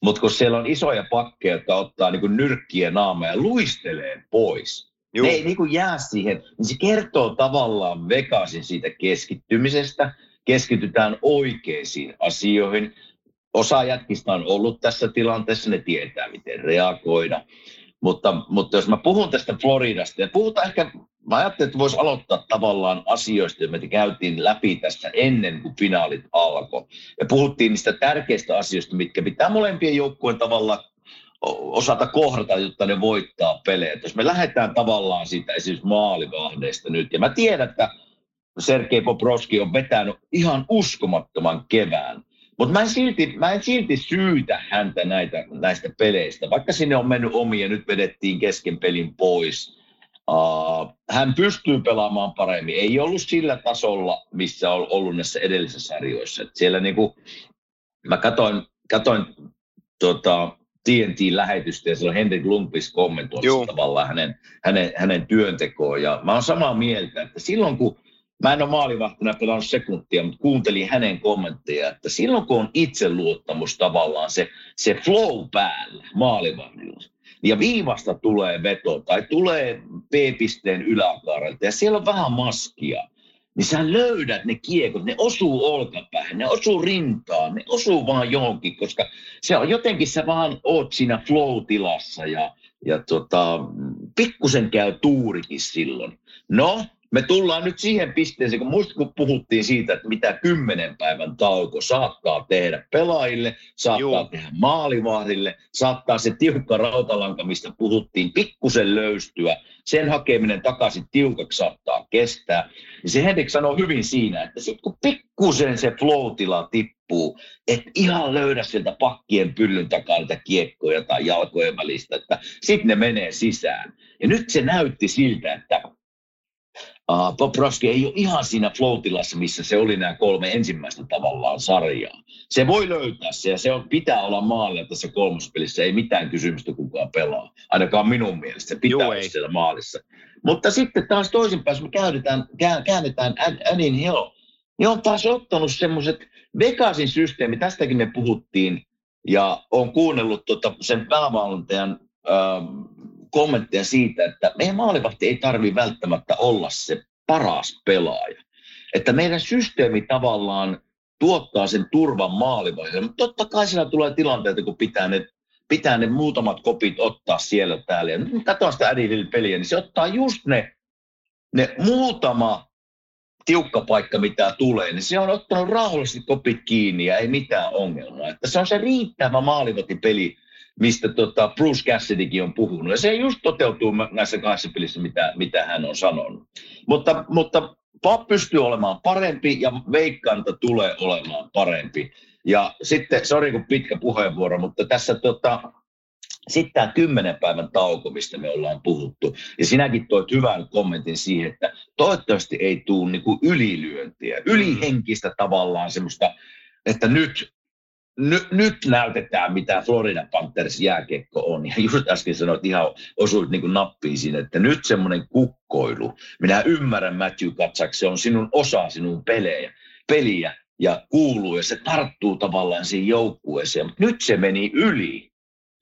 Speaker 3: Mutta kun siellä on isoja pakkeja, jotka ottaa niin nyrkkiä naama ja luistelee pois, Juh. Ne ei niin kuin jää siihen, niin se kertoo tavallaan Vegasin siitä keskittymisestä, keskitytään oikeisiin asioihin. Osa jätkistä on ollut tässä tilanteessa, ne tietää miten reagoida. Mutta, mutta jos mä puhun tästä Floridasta, ja puhutaan ehkä mä ajattelin, että voisi aloittaa tavallaan asioista, joita me käytiin läpi tässä ennen kuin finaalit alkoi. Ja puhuttiin niistä tärkeistä asioista, mitkä pitää molempien joukkueen tavalla osata kohdata, jotta ne voittaa pelejä. Jos me lähdetään tavallaan siitä esimerkiksi maalivahdeista nyt, ja mä tiedän, että Sergei Poproski on vetänyt ihan uskomattoman kevään, mutta mä, silti, mä en silti syytä häntä näitä, näistä peleistä, vaikka sinne on mennyt omia nyt vedettiin kesken pelin pois. Uh, hän pystyy pelaamaan paremmin. Ei ollut sillä tasolla, missä on ollut näissä edellisissä sarjoissa. Et siellä niinku, mä katoin, katoin tota, TNT-lähetystä ja siellä Henrik Lundqvist kommentoi tavallaan hänen, hänen, hänen työntekoon. Ja mä oon samaa mieltä, että silloin kun Mä en ole maalivahtina pelannut sekuntia, mutta kuuntelin hänen kommentteja, että silloin kun on itseluottamus tavallaan se, se flow päällä maalivahdilla, ja viivasta tulee veto tai tulee P-pisteen yläkaarelta ja siellä on vähän maskia, niin sä löydät ne kiekot, ne osuu olkapäähän, ne osuu rintaan, ne osuu vaan johonkin, koska se on jotenkin sä vaan oot siinä flow-tilassa ja, ja tota, pikkusen käy tuurikin silloin. No, me tullaan nyt siihen pisteeseen, kun muista kun puhuttiin siitä, että mitä kymmenen päivän tauko saattaa tehdä pelaajille, saattaa Joo. tehdä maalivahdille, saattaa se tiukka rautalanka, mistä puhuttiin, pikkusen löystyä, sen hakeminen takaisin tiukaksi saattaa kestää. Niin se Henrik sanoo hyvin siinä, että sitten kun pikkusen se flow tippuu, et ihan löydä sieltä pakkien pyllyn takaa niitä kiekkoja tai jalkojen välistä, että sitten ne menee sisään. Ja nyt se näytti siltä, että Uh, ei ole ihan siinä floatilassa, missä se oli nämä kolme ensimmäistä tavallaan sarjaa. Se voi löytää se ja se on, pitää olla maalle tässä kolmospelissä. Ei mitään kysymystä kukaan pelaa. Ainakaan minun mielestä. Se pitää Joo, olla ei. siellä maalissa. Mutta sitten taas toisinpäin, me käännetään, käännetään Adin Hill, niin on taas ottanut semmoiset Vegasin systeemi, tästäkin me puhuttiin, ja on kuunnellut tota sen päävalmentajan ähm, kommentteja siitä, että meidän maalivahti ei tarvi välttämättä olla se paras pelaaja. Että meidän systeemi tavallaan tuottaa sen turvan maalivahdille, mutta totta kai siellä tulee tilanteita, kun pitää ne, pitää ne muutamat kopit ottaa siellä täällä. Ja nyt katsotaan sitä Adilin peliä, niin se ottaa just ne, ne muutama tiukka paikka, mitä tulee, niin se on ottanut rauhallisesti kopit kiinni ja ei mitään ongelmaa. Että se on se riittävä maalivahtipeli, mistä tota Bruce Cassidykin on puhunut. Ja se just toteutuu näissä kahdessa pelissä, mitä, mitä hän on sanonut. Mutta, mutta Pop pystyy olemaan parempi ja Veikkanta tulee olemaan parempi. Ja sitten, sori kun pitkä puheenvuoro, mutta tässä tota, sitten tämä kymmenen päivän tauko, mistä me ollaan puhuttu. Ja sinäkin toit hyvän kommentin siihen, että toivottavasti ei tule niinku ylilyöntiä, ylihenkistä tavallaan semmoista, että nyt nyt, nyt näytetään, mitä Florida Panthers jääkekko on. Ja just äsken sanoit ihan osuit niin nappiin siinä, että nyt semmoinen kukkoilu. Minä ymmärrän Matthew Katsak, se on sinun osa sinun pelejä, peliä ja kuuluu ja se tarttuu tavallaan siihen joukkueeseen. Mutta nyt se meni yli.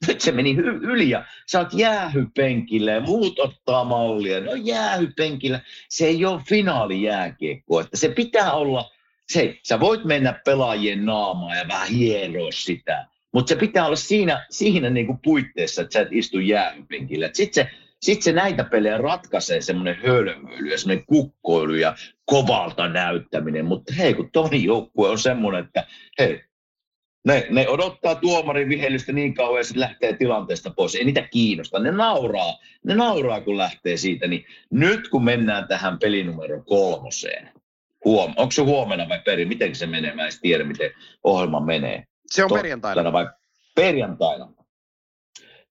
Speaker 3: Nyt se meni yli ja sä oot jäähypenkillä ja muut ottaa mallia. No jäähypenkillä. Se ei ole finaalijääkiekko. Että se pitää olla se, sä voit mennä pelaajien naamaan ja vähän hieroa sitä, mutta se pitää olla siinä, siinä niin kuin puitteissa, että sä et istu jäähypenkillä. Sitten se, sit se näitä pelejä ratkaisee semmoinen hölmöily ja semmoinen kukkoilu ja kovalta näyttäminen. Mutta hei, kun toinen joukkue on semmoinen, että hei, ne, ne odottaa tuomarin vihellystä niin kauan sitten lähtee tilanteesta pois. Ei niitä kiinnosta. Ne nauraa. Ne nauraa, kun lähtee siitä. Niin nyt kun mennään tähän pelinumero kolmoseen, huom- onko se huomenna vai peri, miten se menee, mä en tiedä, miten ohjelma menee.
Speaker 2: Se on perjantaina.
Speaker 3: Vai perjantaina.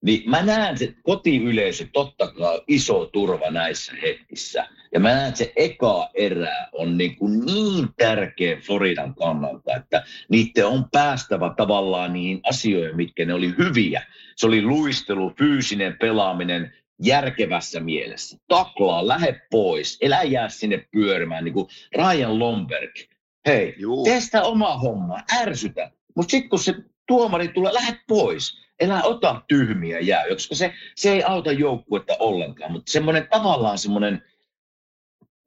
Speaker 3: Niin mä näen se kotiyleisö totta kai iso turva näissä hetkissä. Ja mä näen, että se eka erä on niin, kuin niin tärkeä Floridan kannalta, että niiden on päästävä tavallaan niihin asioihin, mitkä ne oli hyviä. Se oli luistelu, fyysinen pelaaminen, järkevässä mielessä. Taklaa, lähde pois, elä jää sinne pyörimään, niin kuin Ryan Lomberg. Hei, Juu. tee sitä oma homma, ärsytä. Mutta sitten kun se tuomari tulee, lähde pois. Elä ota tyhmiä jää, koska se, se ei auta joukkuetta ollenkaan. Mutta semmoinen tavallaan semmoinen,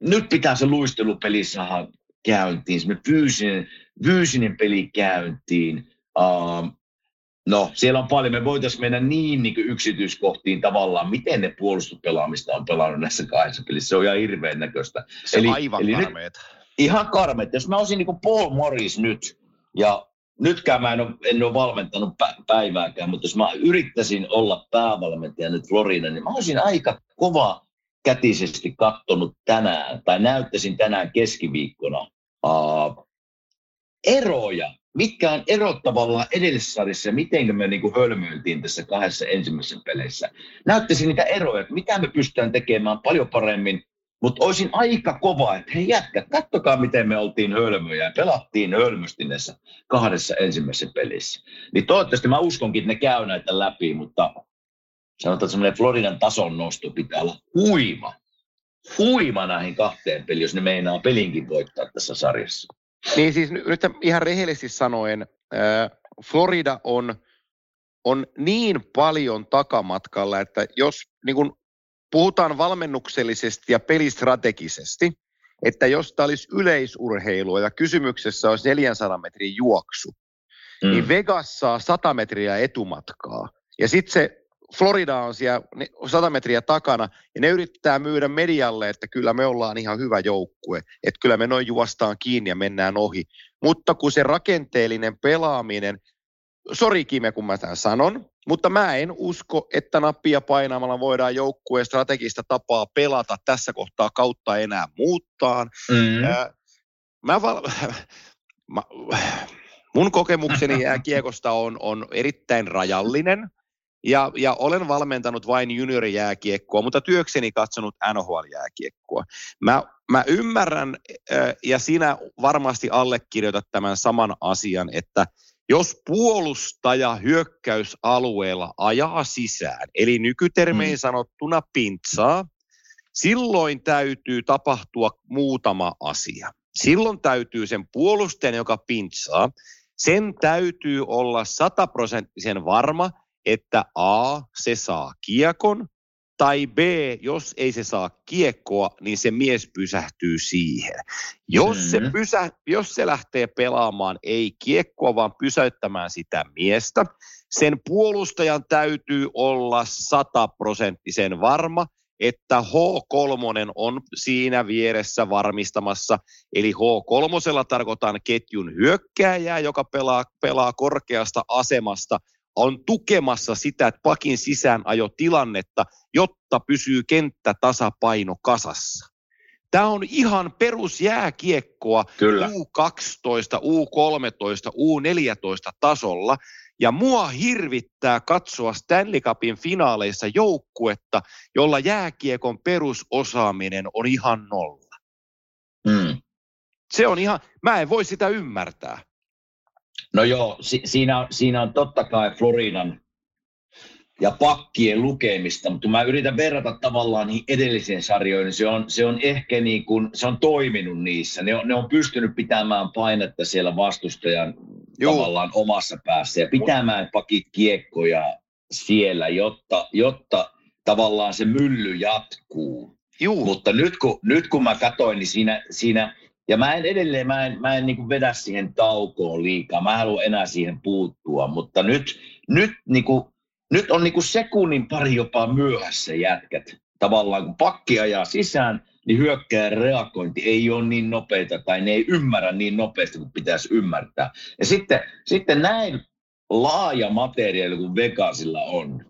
Speaker 3: nyt pitää se luistelupeli saada käyntiin, semmoinen fyysinen, fyysinen peli käyntiin. Uh, No, siellä on paljon. Me voitaisiin mennä niin, niin yksityiskohtiin tavallaan, miten ne puolustuspelaamista on pelannut näissä kahdessa pelissä. Se on ihan hirveän näköistä.
Speaker 2: Se eli, aivan eli karmeet.
Speaker 3: Ihan karmeet. Jos mä olisin niin kuin Paul Morris nyt, ja nytkään mä en ole, en ole valmentanut päivääkään, mutta jos mä yrittäisin olla päävalmentaja nyt Florida, niin mä olisin aika kova kätisesti kattonut tänään, tai näyttäisin tänään keskiviikkona uh, eroja mitkä on erot tavallaan edellisessä sarjassa ja miten me niin kuin hölmöiltiin tässä kahdessa ensimmäisessä peleissä. Näyttäisi niitä eroja, että mitä me pystytään tekemään paljon paremmin, mutta olisin aika kova, että hei jätkät, kattokaa miten me oltiin hölmöjä ja pelattiin hölmösti näissä kahdessa ensimmäisessä pelissä. Niin toivottavasti mä uskonkin, että ne käy näitä läpi, mutta sanotaan, että semmoinen Floridan tason nosto pitää olla huima. Huima näihin kahteen peliin, jos ne meinaa pelinkin voittaa tässä sarjassa.
Speaker 2: Niin siis nyt ihan rehellisesti sanoen, Florida on, on niin paljon takamatkalla, että jos niin kun puhutaan valmennuksellisesti ja pelistrategisesti, että jos tämä olisi yleisurheilua ja kysymyksessä olisi 400 metrin juoksu, niin mm. niin Vegas saa 100 metriä etumatkaa. Ja sitten se Florida on siellä 100 metriä takana, ja ne yrittää myydä medialle, että kyllä me ollaan ihan hyvä joukkue, että kyllä me noin juostaan kiinni ja mennään ohi. Mutta kun se rakenteellinen pelaaminen, sori Kime, kun mä tämän sanon, mutta mä en usko, että nappia painamalla voidaan joukkueen strategista tapaa pelata tässä kohtaa kautta enää muuttaa. Mm-hmm. mä val... mä... Mun kokemukseni jääkiekosta on, on erittäin rajallinen. Ja, ja olen valmentanut vain juniorijääkiekkoa, mutta työkseni katsonut NHL-jääkiekkoa. Mä, mä ymmärrän, ja sinä varmasti allekirjoitat tämän saman asian, että jos puolustaja hyökkäysalueella ajaa sisään, eli nykytermein mm. sanottuna pintsaa, silloin täytyy tapahtua muutama asia. Silloin täytyy sen puolustajan, joka pintsaa, sen täytyy olla sataprosenttisen varma, että A, se saa kiekon, tai B, jos ei se saa kiekkoa, niin se mies pysähtyy siihen. Jos, mm-hmm. se, pysä, jos se lähtee pelaamaan ei kiekkoa, vaan pysäyttämään sitä miestä, sen puolustajan täytyy olla sataprosenttisen varma, että H3 on siinä vieressä varmistamassa. Eli H3 tarkoitan ketjun hyökkääjää, joka pelaa, pelaa korkeasta asemasta – on tukemassa sitä, että pakin sisään ajo tilannetta, jotta pysyy kenttä tasapaino kasassa. Tämä on ihan perusjääkiekkoa Kyllä. U12, U13, U14 tasolla. Ja mua hirvittää katsoa Stanley Cupin finaaleissa joukkuetta, jolla jääkiekon perusosaaminen on ihan nolla. Mm. Se on ihan, mä en voi sitä ymmärtää.
Speaker 3: No joo, si- siinä, on, siinä on totta kai Floridan ja pakkien lukemista, mutta mä yritän verrata tavallaan niihin edellisiin sarjoihin, niin se on, se on ehkä niin kuin, se on toiminut niissä. Ne on, ne on pystynyt pitämään painetta siellä vastustajan Juu. tavallaan omassa päässä ja pitämään pakit kiekkoja siellä, jotta, jotta tavallaan se mylly jatkuu. Juu. Mutta nyt kun, nyt kun mä katsoin, niin siinä, siinä – ja mä en edelleen, mä en, mä en niin vedä siihen taukoon liikaa, mä haluan enää siihen puuttua, mutta nyt, nyt, niin kuin, nyt on niin kuin sekunnin pari jopa myöhässä jätkät. Tavallaan kun pakki ajaa sisään, niin hyökkää reagointi ei ole niin nopeita tai ne ei ymmärrä niin nopeasti kuin pitäisi ymmärtää. Ja sitten, sitten näin laaja materiaali kuin Vegasilla on,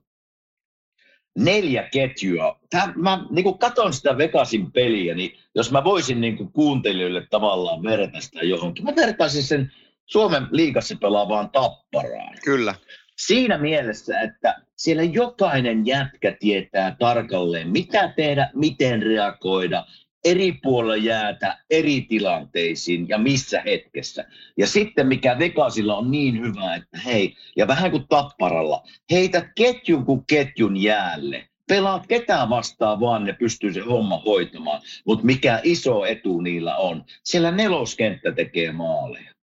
Speaker 3: neljä ketjua. Tämä, mä niin kuin katon sitä Vegasin peliä, niin jos mä voisin niin kuin kuuntelijoille tavallaan verrata sitä johonkin, mä vertaisin sen Suomen liigassa pelaavaan tapparaan.
Speaker 2: Kyllä.
Speaker 3: Siinä mielessä, että siellä jokainen jätkä tietää tarkalleen, mitä tehdä, miten reagoida, eri puolella jäätä eri tilanteisiin ja missä hetkessä. Ja sitten mikä Vegasilla on niin hyvä, että hei, ja vähän kuin tapparalla, heitä ketjun kuin ketjun jäälle. Pelaat ketään vastaan vaan, ne pystyy se homma hoitamaan. Mutta mikä iso etu niillä on, siellä neloskenttä tekee maaleja.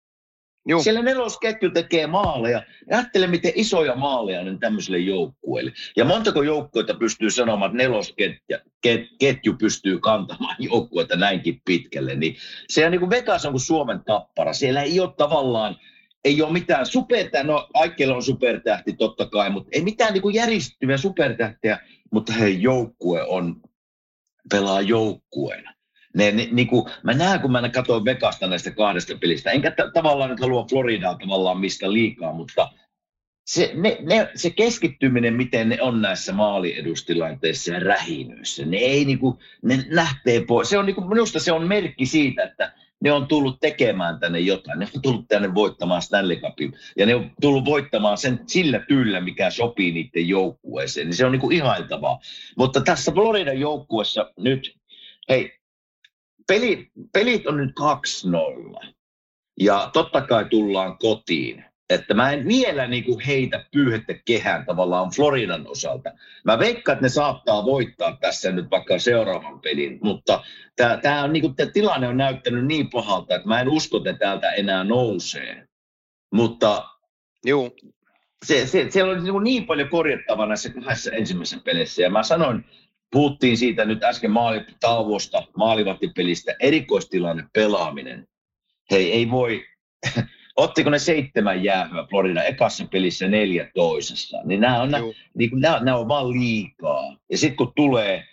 Speaker 3: Joo. Siellä nelosketju tekee maaleja. Ajattele, miten isoja maaleja on tämmöiselle joukkueelle. Ja montako joukkuetta pystyy sanomaan, että nelosketju pystyy kantamaan joukkuetta näinkin pitkälle. Niin se on niin kuin Vegas on kuin Suomen tappara. Siellä ei ole tavallaan ei ole mitään supertähtiä, no Aikkeella on supertähti totta kai, mutta ei mitään niin järjestyviä supertähtiä, mutta hei, joukkue on, pelaa joukkueena. Ne, ne, niin kuin, mä näen, kun mä katsoin Vegasta näistä kahdesta pelistä, enkä t- tavallaan nyt halua Floridaa tavallaan mistä liikaa, mutta se, ne, ne, se keskittyminen, miten ne on näissä maaliedustilanteissa ja rähinöissä, ne ei niinku, ne lähtee pois. Se on niinku, minusta se on merkki siitä, että ne on tullut tekemään tänne jotain. Ne on tullut tänne voittamaan Stanley Cupin. Ja ne on tullut voittamaan sen sillä tyllä, mikä sopii niiden joukkueeseen. Niin se on niinku ihailtavaa. Mutta tässä Floridan joukkueessa nyt, hei, peli, pelit on nyt 2-0. Ja totta kai tullaan kotiin. Että mä en vielä niin kuin heitä pyyhettä kehään tavallaan Floridan osalta. Mä veikkaan, että ne saattaa voittaa tässä nyt vaikka seuraavan pelin, mutta tämä on niin kuin, tilanne on näyttänyt niin pahalta, että mä en usko, että täältä enää nousee. Mutta
Speaker 2: Joo.
Speaker 3: Se, se, siellä oli niin, niin paljon korjattavaa näissä kahdessa ensimmäisessä pelissä. Ja mä sanoin, puhuttiin siitä nyt äsken maalitauvosta, maalivahtipelistä, erikoistilanne pelaaminen. Hei, ei voi, ottiko ne seitsemän jäähyä Florida ekassa pelissä neljä toisessa, niin nämä on, niin kuin, nämä, nämä on vaan liikaa. Ja sitten kun tulee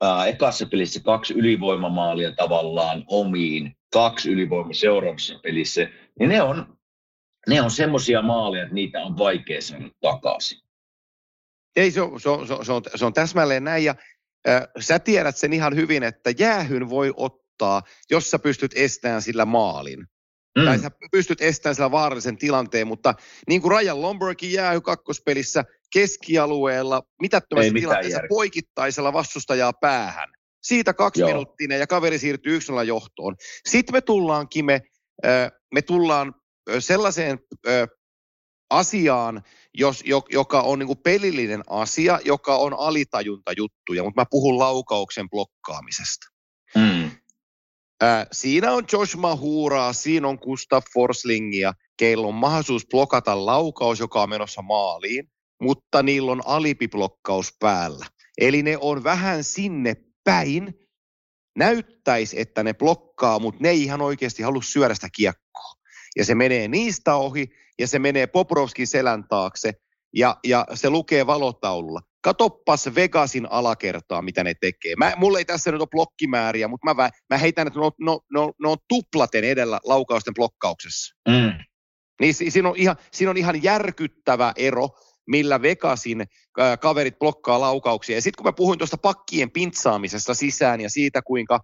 Speaker 3: ää, ekassa pelissä kaksi ylivoimamaalia tavallaan omiin, kaksi ylivoima seuraavassa pelissä, niin ne on, ne on semmoisia maaleja, että niitä on vaikea saada takaisin.
Speaker 2: Ei, se on, se on, se on, se on, täsmälleen näin. Ja sä tiedät sen ihan hyvin, että jäähyn voi ottaa, jos sä pystyt estämään sillä maalin. Mm. Tai sä pystyt estämään sillä vaarallisen tilanteen, mutta niin kuin Ryan Lombergin jäähy kakkospelissä keskialueella, mitättömässä tilanteessa järkeä. poikittaisella vastustajaa päähän. Siitä kaksi Joo. minuuttia ja kaveri siirtyy yksilöllä johtoon. Sitten me tullaankin, me, me tullaan sellaiseen asiaan, jos, joka on niin pelillinen asia, joka on alitajuntajuttuja, mutta mä puhun laukauksen blokkaamisesta. Mm. Äh, siinä on Josh Mahuraa, siinä on Gustav Forslingia, keillä on mahdollisuus blokata laukaus, joka on menossa maaliin, mutta niillä on alipiblokkaus päällä. Eli ne on vähän sinne päin. Näyttäisi, että ne blokkaa, mutta ne ei ihan oikeasti halua syödä sitä kiekkoa. Ja se menee niistä ohi, ja se menee Poprovskin selän taakse, ja, ja se lukee valotaululla. Katoppas Vegasin alakertaa, mitä ne tekee. Mä, mulla ei tässä nyt ole blokkimääriä, mutta mä, mä heitän, että ne on, no, no, no on tuplaten edellä laukausten blokkauksessa. Mm. Niin siinä on, ihan, siinä on ihan järkyttävä ero, millä Vegasin kaverit blokkaa laukauksia. Ja sitten kun mä puhuin tuosta pakkien pintsaamisesta sisään ja siitä, kuinka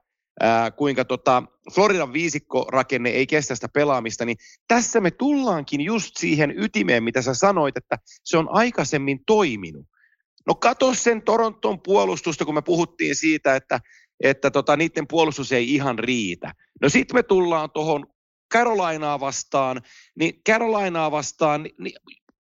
Speaker 2: kuinka tota Floridan viisikkorakenne ei kestä sitä pelaamista, niin tässä me tullaankin just siihen ytimeen, mitä sä sanoit, että se on aikaisemmin toiminut. No kato sen Toronton puolustusta, kun me puhuttiin siitä, että, että tota, niiden puolustus ei ihan riitä. No sitten me tullaan tuohon Carolinaa vastaan, niin Carolinaa vastaan, niin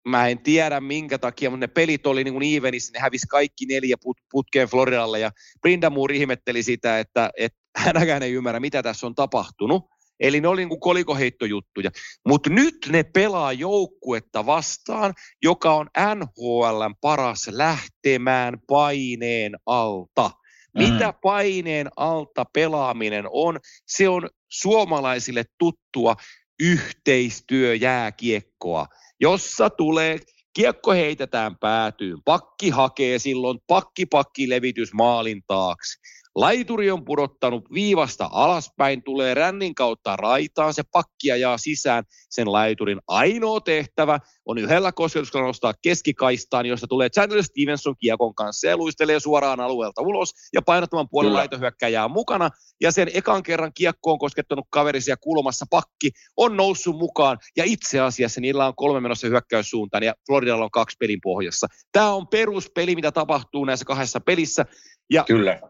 Speaker 2: mä en tiedä minkä takia, mutta ne pelit oli niin kuin evenissä, ne hävisi kaikki neljä put- putkeen Floridalle ja Brinda Moore ihmetteli sitä, että, että hänäkään ei ymmärrä, mitä tässä on tapahtunut. Eli ne oli niin kolikoheittojuttuja. Mutta nyt ne pelaa joukkuetta vastaan, joka on NHLn paras lähtemään paineen alta. Mitä mm. paineen alta pelaaminen on? Se on suomalaisille tuttua yhteistyöjääkiekkoa, jossa tulee kiekko heitetään päätyyn, pakki hakee silloin pakki pakki levitys maalin taakse. Laituri on pudottanut viivasta alaspäin, tulee rännin kautta raitaan, se pakki ajaa sisään sen laiturin. Ainoa tehtävä on yhdellä kosketuksella nostaa keskikaistaan, josta tulee Chandler Stevenson kiekon kanssa ja luistelee suoraan alueelta ulos ja painottavan puolen laitohyökkäjää mukana. Ja sen ekan kerran kiekkoon koskettanut kaverisia kulmassa pakki on noussut mukaan ja itse asiassa niillä on kolme menossa hyökkäyssuuntaan ja Floridalla on kaksi pelin pohjassa. Tämä on peruspeli, mitä tapahtuu näissä kahdessa pelissä. Ja
Speaker 3: Kyllä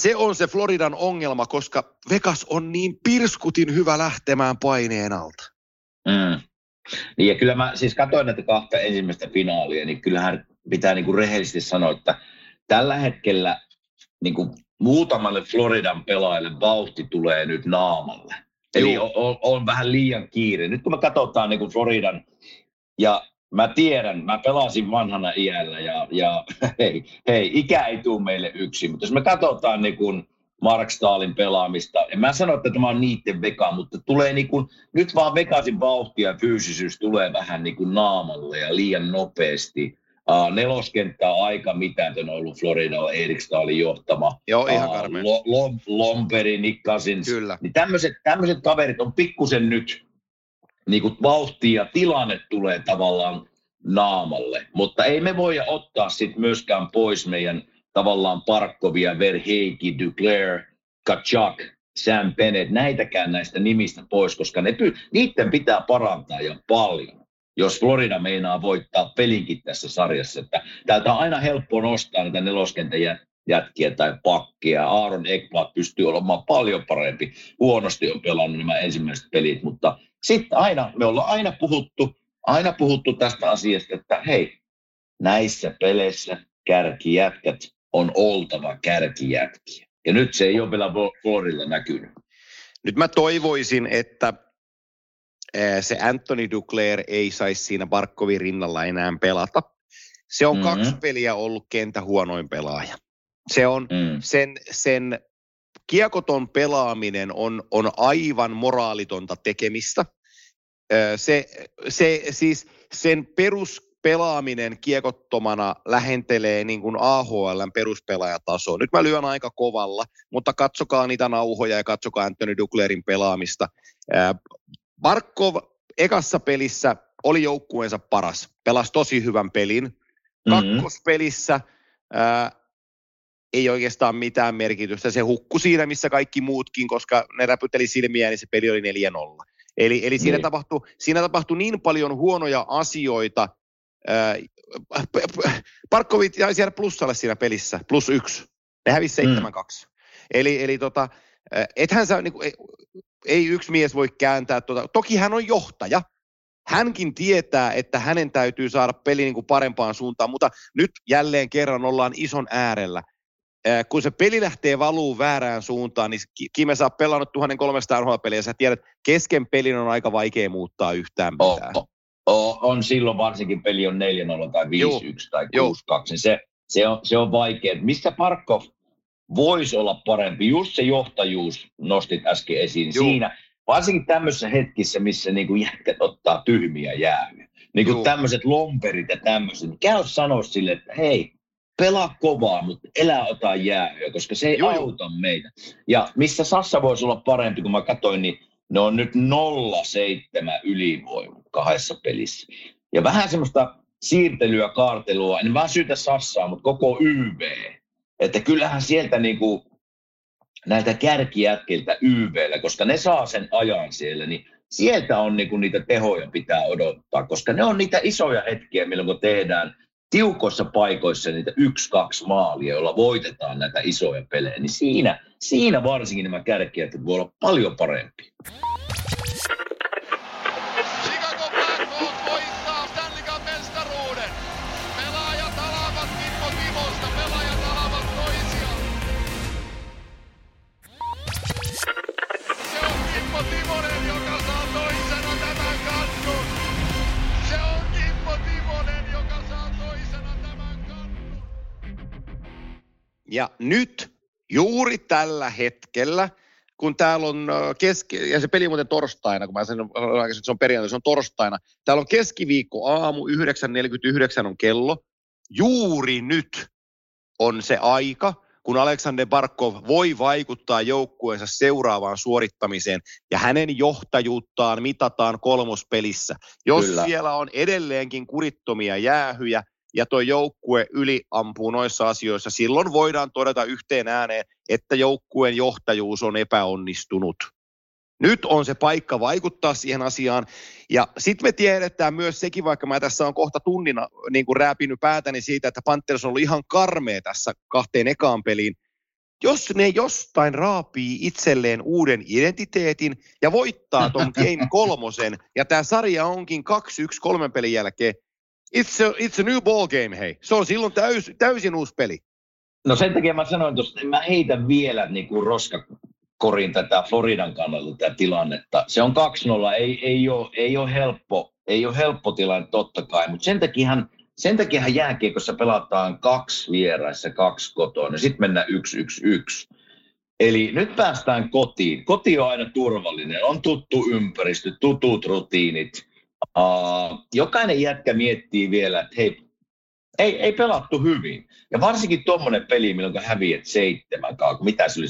Speaker 2: se on se Floridan ongelma, koska Vegas on niin pirskutin hyvä lähtemään paineen alta. Mm.
Speaker 3: Niin ja kyllä mä siis katsoin näitä kahta ensimmäistä finaalia, niin kyllähän pitää niin kuin rehellisesti sanoa, että tällä hetkellä niin kuin muutamalle Floridan pelaajalle vauhti tulee nyt naamalle. Eli on, on, on vähän liian kiire. Nyt kun me katsotaan niin kuin Floridan ja mä tiedän, mä pelasin vanhana iällä ja, ja hei, hei, ikä ei tule meille yksin, mutta jos me katsotaan niin kun Mark Stahlin pelaamista. En mä sano, että tämä on niiden veka, mutta tulee niin kuin, nyt vaan vekasin vauhtia ja fyysisyys tulee vähän niin kuin naamalle ja liian nopeasti. Uh, neloskenttä on aika mitätön ollut Floridalla, Erik Stahlin johtama.
Speaker 2: Joo, ihan uh.
Speaker 3: Lo, lo, Lomperi, Nick Cousins.
Speaker 2: Kyllä.
Speaker 3: Niin tämmöiset, tämmöiset kaverit on pikkusen nyt niin kuin vauhtia ja tilanne tulee tavallaan naamalle. Mutta ei me voida ottaa sitten myöskään pois meidän tavallaan Parkkovia, Verheiki, Duclair, Kachak, Sam Bennett, näitäkään näistä nimistä pois, koska ne, niiden pitää parantaa jo paljon, jos Florida meinaa voittaa pelinkin tässä sarjassa. Että täältä on aina helppo nostaa näitä neloskentän jätkiä tai pakkia. Aaron Ekblad pystyy olemaan paljon parempi. Huonosti on pelannut nämä ensimmäiset pelit, mutta sitten aina, me ollaan aina puhuttu, aina puhuttu tästä asiasta, että hei, näissä peleissä kärkijätkät on oltava kärkijätkiä. Ja nyt se ei ole vielä Florilla näkynyt.
Speaker 2: Nyt mä toivoisin, että se Anthony Duclair ei saisi siinä Barkovin rinnalla enää pelata. Se on mm-hmm. kaksi peliä ollut kentä huonoin pelaaja. Se on mm. sen, sen kiekoton pelaaminen on, on aivan moraalitonta tekemistä. Se, se, siis sen peruspelaaminen kiekottomana lähentelee niin kuin AHLn peruspelaajatasoa. Nyt mä lyön aika kovalla, mutta katsokaa niitä nauhoja ja katsokaa Anthony Duclerin pelaamista. Barkov ekassa pelissä oli joukkueensa paras, pelasi tosi hyvän pelin. Mm-hmm. Kakkospelissä ää, ei oikeastaan mitään merkitystä. Se hukku siinä, missä kaikki muutkin, koska ne räpyteli silmiä, niin se peli oli 4-0. Eli, eli siinä, niin. tapahtui, siinä tapahtui niin paljon huonoja asioita. Parkkovit jäi siellä plussalle siinä pelissä, plus yksi. Ne hävisi 7-2. Mm. Eli, eli tota, ethän sä, niin kuin, ei, ei yksi mies voi kääntää. Tota. Toki hän on johtaja. Hänkin tietää, että hänen täytyy saada peli niin kuin parempaan suuntaan, mutta nyt jälleen kerran ollaan ison äärellä kun se peli lähtee valuu väärään suuntaan, niin Kime saa pelannut 1300 NHL-peliä ja sä tiedät, että kesken pelin on aika vaikea muuttaa yhtään mitään.
Speaker 3: Oh, oh, on silloin varsinkin peli on 4-0 tai 5-1 Joo. tai 6-2, niin se, se, on, se on vaikea. Mistä Parkov voisi olla parempi? Just se johtajuus nostit äsken esiin Joo. siinä, varsinkin tämmöisessä hetkissä, missä niin kuin jätkät ottaa tyhmiä jäähyjä. Niin kuin tämmöiset lomperit ja tämmöiset, niin käy sanoa sille, että hei, pelaa kovaa, mutta elää ota jäähyä, koska se ei Joo. auta meitä. Ja missä Sassa voisi olla parempi, kun mä katsoin, niin ne on nyt 0-7 ylivoima kahdessa pelissä. Ja vähän semmoista siirtelyä, kaartelua, en vaan syytä Sassaa, mutta koko YV. Että kyllähän sieltä niinku näiltä kärkijätkiltä YVllä, koska ne saa sen ajan siellä, niin sieltä on niinku niitä tehoja pitää odottaa, koska ne on niitä isoja hetkiä, milloin tehdään tiukoissa paikoissa niitä yksi-kaksi maalia, joilla voitetaan näitä isoja pelejä, niin siinä, siinä varsinkin nämä kärkijät voi olla paljon parempi.
Speaker 2: Ja nyt juuri tällä hetkellä, kun täällä on keski, ja se peli muuten torstaina, kun mä sen että se on perjantai, se on torstaina. Täällä on keskiviikko aamu, 9.49 on kello. Juuri nyt on se aika, kun Aleksander Barkov voi vaikuttaa joukkueensa seuraavaan suorittamiseen ja hänen johtajuuttaan mitataan kolmospelissä. Jos Kyllä. siellä on edelleenkin kurittomia jäähyjä, ja tuo joukkue yliampuu noissa asioissa, silloin voidaan todeta yhteen ääneen, että joukkueen johtajuus on epäonnistunut. Nyt on se paikka vaikuttaa siihen asiaan. Ja sitten me tiedetään myös sekin, vaikka mä tässä on kohta tunnina niin kuin rääpinyt päätäni siitä, että Panthers on ollut ihan karmea tässä kahteen ekaan peliin. Jos ne jostain raapii itselleen uuden identiteetin ja voittaa ton Game kolmosen, ja tämä sarja onkin 2-1 kolmen pelin jälkeen, It's a, it's a new ball game, hei. Se on silloin täys, täysin uusi peli.
Speaker 3: No sen takia mä sanoin tuosta, mä heitän vielä niin kuin roskakorin tätä Floridan kannalta tätä tilannetta. Se on 2-0, ei, ei, ole, ei, ole helppo, ei ole helppo tilanne totta kai, mutta sen takiahan, sen takiahan jääkiekossa pelataan kaksi vieraissa, kaksi kotona, ja sitten mennään yksi, yksi, yksi. Eli nyt päästään kotiin. Koti on aina turvallinen, on tuttu ympäristö, tutut rutiinit. Uh, jokainen jätkä miettii vielä, että hei, ei, ei pelattu hyvin. Ja varsinkin tuommoinen peli, milloin häviät 7-2, mitä se oli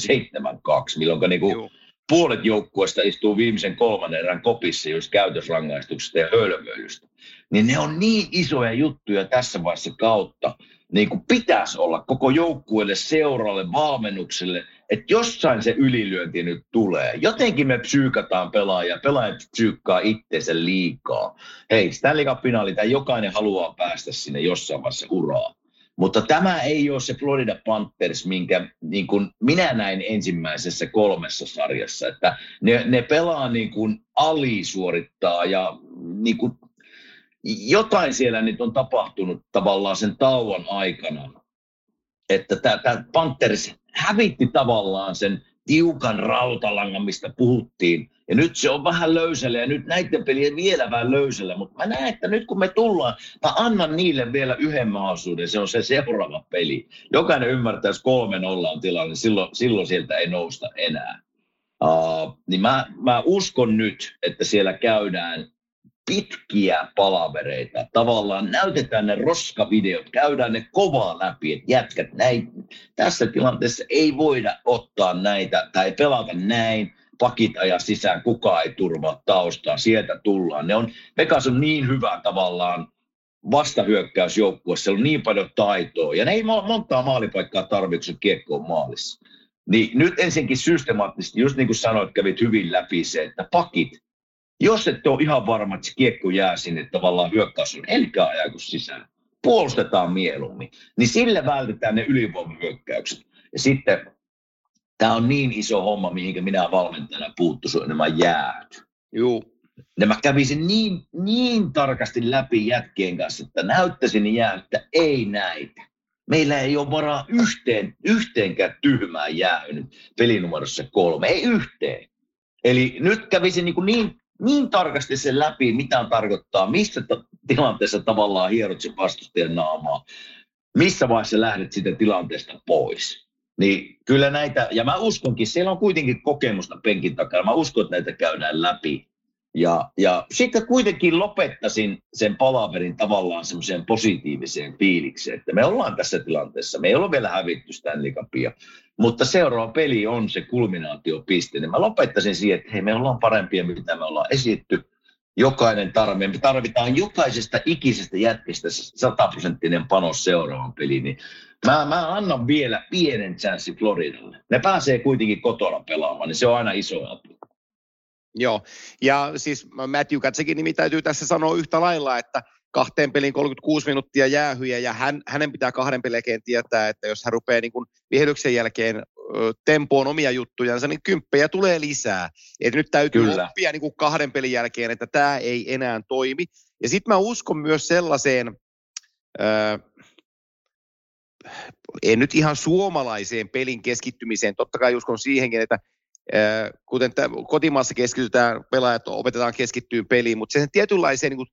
Speaker 3: 7-2, milloin niinku puolet joukkueesta istuu viimeisen kolmannen erän kopissa, jos käytösrangaistuksesta ja hölmöilystä. Niin ne on niin isoja juttuja tässä vaiheessa kautta, niin kuin pitäisi olla koko joukkueelle, seuralle, valmennukselle, että jossain se ylilyönti nyt tulee. Jotenkin me psyykataan pelaajia, pelaajat psyykkaa itseensä liikaa. Hei, Stanley Cup-finaali, tai jokainen haluaa päästä sinne jossain vaiheessa uraa. Mutta tämä ei ole se Florida Panthers, minkä niin kuin minä näin ensimmäisessä kolmessa sarjassa. Että ne, ne pelaa niin kuin alisuorittaa ja niin kuin jotain siellä nyt on tapahtunut tavallaan sen tauon aikana. Että tämä Panthers hävitti tavallaan sen tiukan rautalangan, mistä puhuttiin. Ja nyt se on vähän löysällä ja nyt näiden pelien vielä vähän löysällä. Mutta mä näen, että nyt kun me tullaan, mä annan niille vielä yhden mahdollisuuden. Se on se seuraava peli. Jokainen ymmärtää, jos kolme nolla on tilanne, silloin, silloin sieltä ei nousta enää. Uh, niin mä, mä uskon nyt, että siellä käydään pitkiä palavereita. Tavallaan näytetään ne roskavideot, käydään ne kovaa läpi, että jätkät näin, tässä tilanteessa ei voida ottaa näitä tai pelata näin, pakit aja sisään, kukaan ei turvaa taustaa, sieltä tullaan. Ne on, Vegas on niin hyvä tavallaan vastahyökkäysjoukkue, siellä on niin paljon taitoa, ja ne ei montaa maalipaikkaa tarvitse, kun kiekko on maalissa. Niin nyt ensinnäkin systemaattisesti, just niin kuin sanoit, kävit hyvin läpi se, että pakit, jos et ole ihan varma, että se kiekko jää sinne tavallaan hyökkäys elkä ajaa sisään, puolustetaan mieluummin, niin sillä vältetään ne ylivoimahyökkäykset. Ja sitten tämä on niin iso homma, mihinkä minä valmentajana puuttuisin, nämä jäät.
Speaker 2: Joo.
Speaker 3: Nämä kävisin niin, niin tarkasti läpi jätkien kanssa, että näyttäisin jää, että ei näitä. Meillä ei ole varaa yhteen, yhteenkään tyhmää jäänyt pelinumerossa kolme, ei yhteen. Eli nyt kävisin niin, niin niin tarkasti sen läpi, mitä tarkoittaa, missä t- tilanteessa tavallaan hierot sen vastustajan naamaa, missä vaiheessa lähdet siitä tilanteesta pois. Niin kyllä näitä, ja mä uskonkin, siellä on kuitenkin kokemusta penkin takana, mä uskon, että näitä käydään läpi. Ja, ja sitten kuitenkin lopettaisin sen palaverin tavallaan semmoiseen positiiviseen fiilikseen, että me ollaan tässä tilanteessa, me ei ole vielä hävitty Stanley Cupia, mutta seuraava peli on se kulminaatiopiste. Niin mä lopettaisin siihen, että hei, me ollaan parempia, mitä me ollaan esitty. Jokainen tarve, me tarvitaan jokaisesta ikisestä jätkestä sataprosenttinen panos seuraavan peliin. Niin mä, mä annan vielä pienen chanssi Floridalle. Ne pääsee kuitenkin kotona pelaamaan, niin se on aina iso apu.
Speaker 2: Joo, ja siis Matthew Katsekin nimi täytyy tässä sanoa yhtä lailla, että kahteen peliin 36 minuuttia jäähyjä, ja hän, hänen pitää kahden pelin tietää, että jos hän rupeaa niin vihelyksen jälkeen ö, tempoon omia juttujansa, niin kymppejä tulee lisää. Et nyt täytyy Kyllä. oppia niin kuin kahden pelin jälkeen, että tämä ei enää toimi. Ja sitten mä uskon myös sellaiseen, ö, en nyt ihan suomalaiseen pelin keskittymiseen, totta kai uskon siihenkin, että kuten kotimaassa keskitytään, pelaajat opetetaan keskittyyn peliin, mutta sen tietynlaiseen niin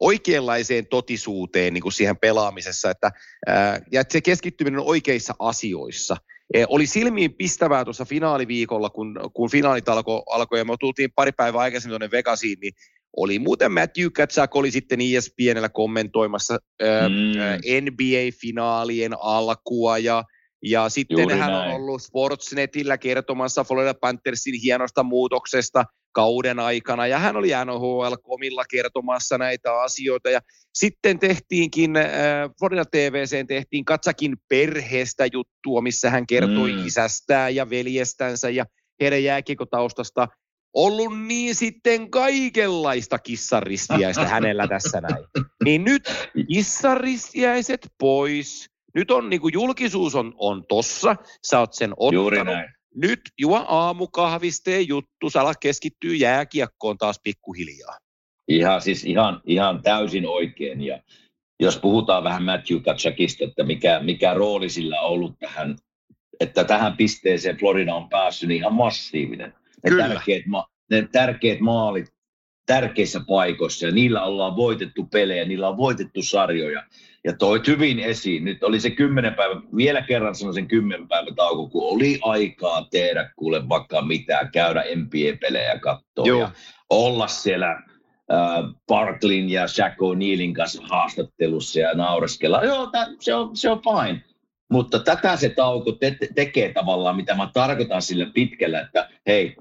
Speaker 2: oikeanlaiseen totisuuteen niin kuin siihen pelaamisessa, että, ää, ja että se keskittyminen on oikeissa asioissa. E, oli silmiin pistävää tuossa finaaliviikolla, kun, kun finaalit alkoi, alko, ja me tultiin pari päivää aikaisemmin tuonne Vegasiin, niin oli muuten Matthew Katsak oli sitten ESPNllä kommentoimassa ää, mm. NBA-finaalien alkua ja ja sitten Juuri hän näin. on ollut Sportsnetillä kertomassa Florida Panthersin hienosta muutoksesta kauden aikana, ja hän oli NHL-komilla kertomassa näitä asioita, ja sitten tehtiinkin, äh, Florida TVC tehtiin Katsakin perheestä juttua, missä hän kertoi mm. isästään ja veljestänsä ja heidän jääkiekotaustasta, ollut niin sitten kaikenlaista kissaristiäistä hänellä tässä näin. Niin nyt kissaristiäiset pois, nyt on niin kuin julkisuus on, on tossa, sä oot sen ottanut. Juuri näin. Nyt juo aamukahvisteen juttu, sä alat keskittyä jääkiekkoon taas pikkuhiljaa.
Speaker 3: Ihan, siis ihan, ihan täysin oikein. Ja jos puhutaan vähän Matthew Katsakista, että mikä, mikä rooli sillä on ollut tähän, että tähän pisteeseen Florida on päässyt, niin ihan massiivinen. Ne, Kyllä. tärkeät, ne tärkeät maalit tärkeissä paikoissa ja niillä ollaan voitettu pelejä, niillä on voitettu sarjoja. Ja toi hyvin esiin. Nyt oli se kymmenen päivä, vielä kerran sanon sen kymmenen päivän tauko, kun oli aikaa tehdä kuule vaikka mitään, käydä NBA-pelejä katsoa
Speaker 2: Joo.
Speaker 3: ja olla siellä äh, Barklin ja Shaq O'Nealin kanssa haastattelussa ja naureskella. Joo, tää, se, on, se on fine. Mutta tätä se tauko te- tekee tavallaan, mitä mä tarkoitan sillä pitkällä, että hei,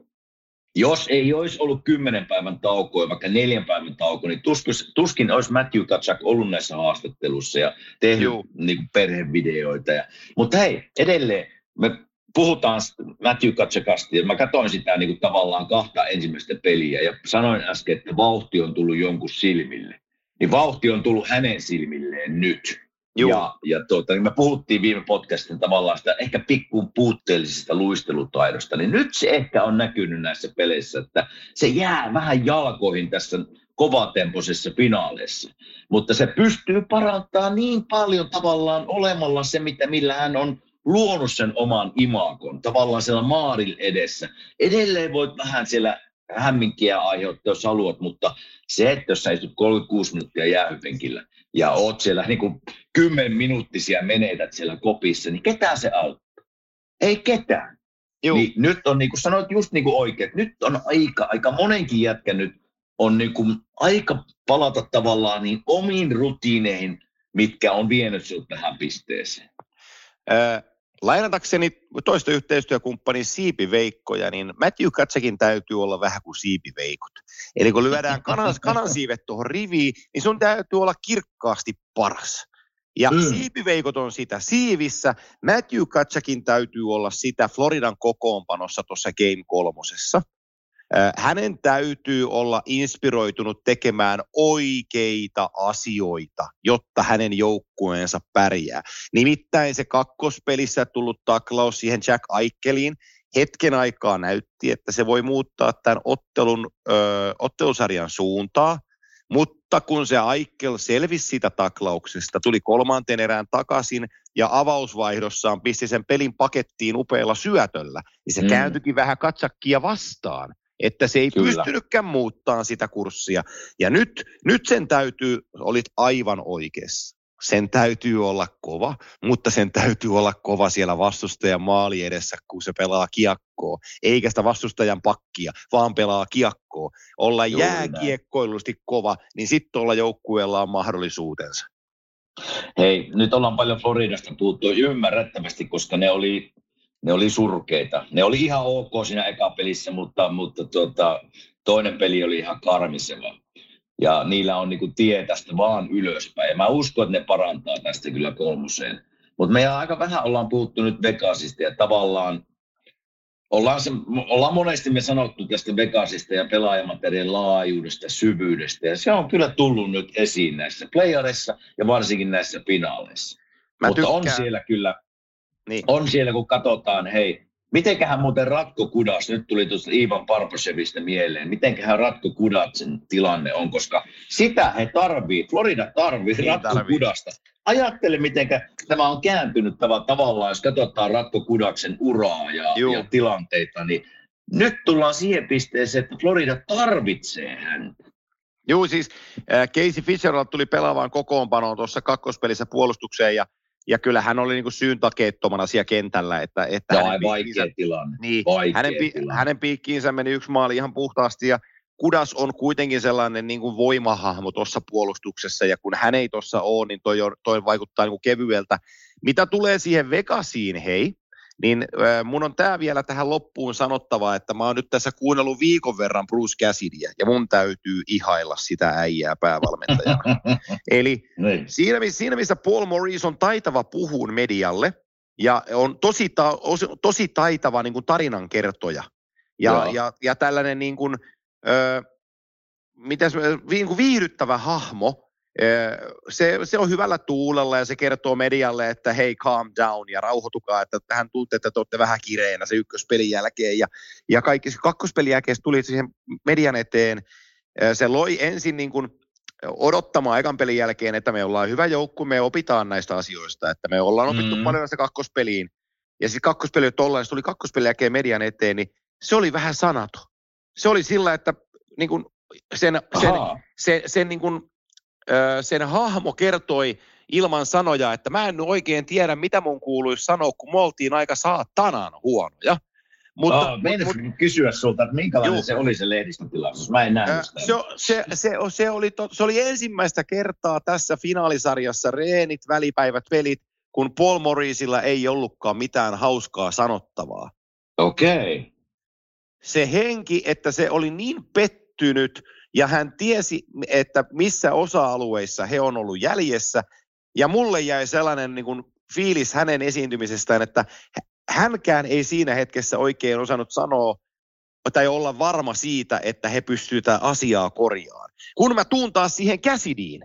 Speaker 3: jos ei olisi ollut kymmenen päivän taukoa, vaikka neljän päivän tauko, niin tuskin, tuskin olisi Matthew Katsak ollut näissä haastattelussa ja tehnyt
Speaker 2: Juu.
Speaker 3: niin kuin perhevideoita. Ja, mutta hei, edelleen me puhutaan Matthew Katsakasta ja mä katsoin sitä niin kuin tavallaan kahta ensimmäistä peliä ja sanoin äsken, että vauhti on tullut jonkun silmille. Niin vauhti on tullut hänen silmilleen nyt.
Speaker 2: Juu.
Speaker 3: Ja, ja tuota, niin me puhuttiin viime podcastin tavallaan sitä ehkä pikkuun puutteellisesta luistelutaidosta, niin nyt se ehkä on näkynyt näissä peleissä, että se jää vähän jalkoihin tässä kovatempoisessa finaaleissa. Mutta se pystyy parantamaan niin paljon tavallaan olemalla se, mitä, millä hän on luonut sen oman imakon, tavallaan siellä maaril edessä. Edelleen voit vähän siellä hämminkiä aiheuttaa, jos haluat, mutta se, että jos sä istut 36 minuuttia jäähypenkillä ja oot siellä niin kuin 10 minuuttisia menetät siellä kopissa, niin ketään se auttaa? Ei ketään.
Speaker 2: Juu.
Speaker 3: Niin nyt on niin kuin sanoit just niin kuin oikein, nyt on aika, aika monenkin jätkä nyt on niin kuin aika palata tavallaan niin omiin rutiineihin, mitkä on vienyt sinut tähän pisteeseen.
Speaker 2: Äh, lainatakseni toista yhteistyökumppani siipiveikkoja, niin Matthew Katsakin täytyy olla vähän kuin siipiveikot. Eli kun lyödään kanan, kanansiivet tuohon riviin, niin sun täytyy olla kirkkaasti paras. Ja
Speaker 3: mm.
Speaker 2: siipiveikot on sitä siivissä. Matthew Katsakin täytyy olla sitä Floridan kokoonpanossa tuossa Game kolmosessa. Hänen täytyy olla inspiroitunut tekemään oikeita asioita, jotta hänen joukkueensa pärjää. Nimittäin se kakkospelissä tullut taklaus siihen Jack Aikeliin hetken aikaa näytti, että se voi muuttaa tämän ottelun, ö, ottelusarjan suuntaa, mutta kun se Aikel selvisi siitä taklauksesta, tuli kolmanteen erään takaisin ja avausvaihdossaan pisti sen pelin pakettiin upealla syötöllä, niin se
Speaker 3: mm.
Speaker 2: kääntyikin vähän katsakkia vastaan että se ei
Speaker 3: Kyllä.
Speaker 2: Pystynytkään muuttaa sitä kurssia. Ja nyt, nyt sen täytyy, olit aivan oikeassa. Sen täytyy olla kova, mutta sen täytyy olla kova siellä vastustajan maali edessä, kun se pelaa kiekkoa. Eikä sitä vastustajan pakkia, vaan pelaa kiekkoa. Olla
Speaker 3: Juuri näin.
Speaker 2: jääkiekkoilusti kova, niin sitten tuolla joukkueella on mahdollisuutensa.
Speaker 3: Hei, nyt ollaan paljon Floridasta puhuttu ymmärrettävästi, koska ne oli, ne oli surkeita. Ne oli ihan ok siinä eka pelissä, mutta, mutta tuota, toinen peli oli ihan karmiseva. Ja niillä on niinku tie tästä vaan ylöspäin. Ja mä uskon, että ne parantaa tästä kyllä kolmoseen. Mutta me aika vähän ollaan puhuttu nyt Vegasista ja tavallaan ollaan, se, ollaan monesti me sanottu tästä Vegasista ja pelaajamateriaalin laajuudesta, syvyydestä. Ja se on kyllä tullut nyt esiin näissä playereissa ja varsinkin näissä finaaleissa.
Speaker 2: Mä
Speaker 3: Mutta on
Speaker 2: tykkään-
Speaker 3: siellä kyllä,
Speaker 2: Niin.
Speaker 3: on siellä kun katsotaan, hei, mitenköhän muuten Ratko Kudas, nyt tuli tuosta Ivan Parpashevista mieleen, mitenköhän Ratko Kudaksen tilanne on, koska sitä he tarvii, Florida tarvii
Speaker 2: Niin
Speaker 3: Ratko
Speaker 2: tarvii.
Speaker 3: Kudasta. Ajattele, miten tämä on kääntynyt tav- tavallaan, jos katsotaan Ratko Kudaksen uraa ja,
Speaker 2: Juu.
Speaker 3: ja tilanteita, niin nyt tullaan siihen pisteeseen, että Florida tarvitsee häntä.
Speaker 2: Joo, siis äh, Casey Fitzgerald tuli pelaavaan kokoonpanoon tuossa kakkospelissä puolustukseen ja, ja kyllä hän oli niinku syyntakeettomana siellä kentällä. Että, että
Speaker 3: Tämä
Speaker 2: hänen
Speaker 3: vaikea tilanne.
Speaker 2: Niin,
Speaker 3: Vaikea
Speaker 2: hänen,
Speaker 3: tilanne.
Speaker 2: hänen piikkiinsä meni yksi maali ihan puhtaasti ja Kudas on kuitenkin sellainen niin kuin voimahahmo tuossa puolustuksessa ja kun hän ei tuossa ole, niin toi, on- toi vaikuttaa niin kuin kevyeltä. Mitä tulee siihen Vegasiin, hei, niin äh, mun on tämä vielä tähän loppuun sanottava, että mä oon nyt tässä kuunnellut viikon verran Bruce Cassidyä ja mun täytyy ihailla sitä äijää päävalmentajana. Eli
Speaker 3: niin.
Speaker 2: Siinä, missä- siinä missä Paul Maurice on taitava puhuun medialle ja on tosi, ta, os- tosi taitava niin kuin tarinankertoja ja,
Speaker 3: Joo.
Speaker 2: ja, ja tällainen niin kuin, ö, mitäs, niin kuin viihdyttävä hahmo, se, se on hyvällä tuulella ja se kertoo medialle, että hei calm down ja rauhoitukaa, että tähän tuutte, että te olette vähän kireenä se ykköspelin jälkeen ja, ja kaikki se kakkospelin jälkeen tuli siihen median eteen, Ö, se loi ensin niin kuin odottamaan ekan pelin jälkeen, että me ollaan hyvä joukku, me opitaan näistä asioista, että me ollaan opittu
Speaker 3: Mm.
Speaker 2: mm. paljon näistä kakkospeliin. Ja sitten kakkospeli on tollain, se tuli kakkospelin jälkeen median eteen, niin se oli vähän sanato. Se oli sillä, että niin kuin sen, sen, se, sen, niin kuin, sen hahmo kertoi ilman sanoja, että mä en oikein tiedä, mitä mun kuuluisi sanoa, kun me oltiin aika saatanan huonoja.
Speaker 3: Mutta, oh, mut, mut, kysyä sulta, että minkälainen juu. se oli se lehdistötilaisuus? Mä en nähnyt sitä.
Speaker 2: Se, se, se, se, oli to, se oli ensimmäistä kertaa tässä finaalisarjassa reenit, välipäivät, pelit, kun Paul Morrisilla ei ollutkaan mitään hauskaa sanottavaa.
Speaker 3: Okei. Okay.
Speaker 2: Se henki, että se oli niin pettynyt ja hän tiesi, että missä osa-alueissa he on ollut jäljessä. Ja mulle jäi sellainen niin kuin fiilis hänen esiintymisestään, että hänkään ei siinä hetkessä oikein osannut sanoa tai olla varma siitä, että he pystyvät asiaa korjaamaan. Kun mä tuun taas siihen käsidiin,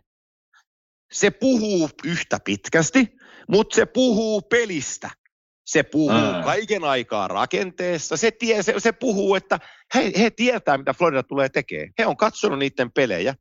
Speaker 2: se puhuu yhtä pitkästi, mutta se puhuu pelistä. Se puhuu Ää. kaiken aikaa rakenteessa. Se, tie, se, se puhuu, että he, he tietää, mitä Florida tulee tekemään. He on katsonut niiden pelejä.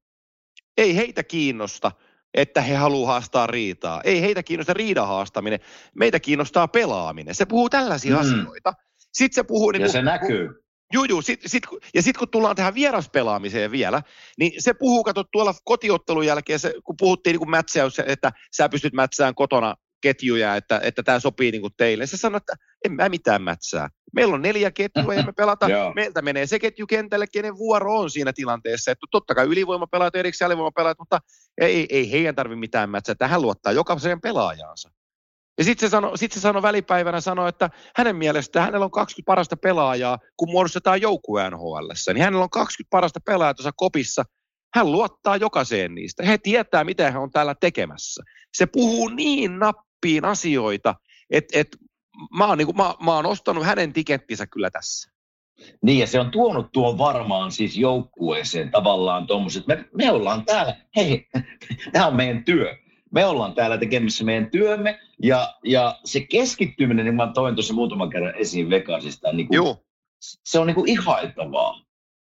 Speaker 2: Ei heitä kiinnosta, että he haluaa haastaa riitaa. Ei heitä kiinnosta riidan haastaminen. Meitä kiinnostaa pelaaminen. Se puhuu tällaisia mm. asioita. Sitten se puhuu... Niin
Speaker 3: ja kun, se näkyy.
Speaker 2: Juu, juu. Sit, sit, ja sitten kun tullaan tähän vieraspelaamiseen vielä, niin se puhuu, kato tuolla kotiottelun jälkeen, se, kun puhuttiin niin mätsäys, että sä pystyt mätsään kotona ketjuja, että, että tämä sopii niin kuin teille. Se sanoi, että en mä mitään mätsää. Meillä on neljä ketjua ja me pelataan. Meiltä menee se ketju kentälle, kenen vuoro on siinä tilanteessa. Että totta kai ylivoimapelaajat, erikseen alivoimapelaajat, mutta ei, ei heidän tarvitse mitään mätsää. Tähän luottaa jokaiseen pelaajaansa. Ja sitten se, sanoi, sit se sanoi välipäivänä, sanoi, että hänen mielestä hänellä on 20 parasta pelaajaa, kun muodostetaan joukkue NHL. Niin hänellä on 20 parasta pelaajaa tuossa kopissa. Hän luottaa jokaiseen niistä. He tietää, mitä hän on täällä tekemässä. Se puhuu niin nappiin asioita, että et, mä, oon, niin mä, mä oon ostanut hänen tikettinsä kyllä tässä.
Speaker 3: Niin, ja se on tuonut tuon varmaan siis joukkueeseen tavallaan tuommoiset, me, me ollaan täällä, hei, tämä on meidän työ me ollaan täällä tekemässä meidän työmme, ja, ja se keskittyminen, niin mä toin tuossa muutaman kerran esiin Vegasista, niin kuin, se on niin kuin ihailtavaa.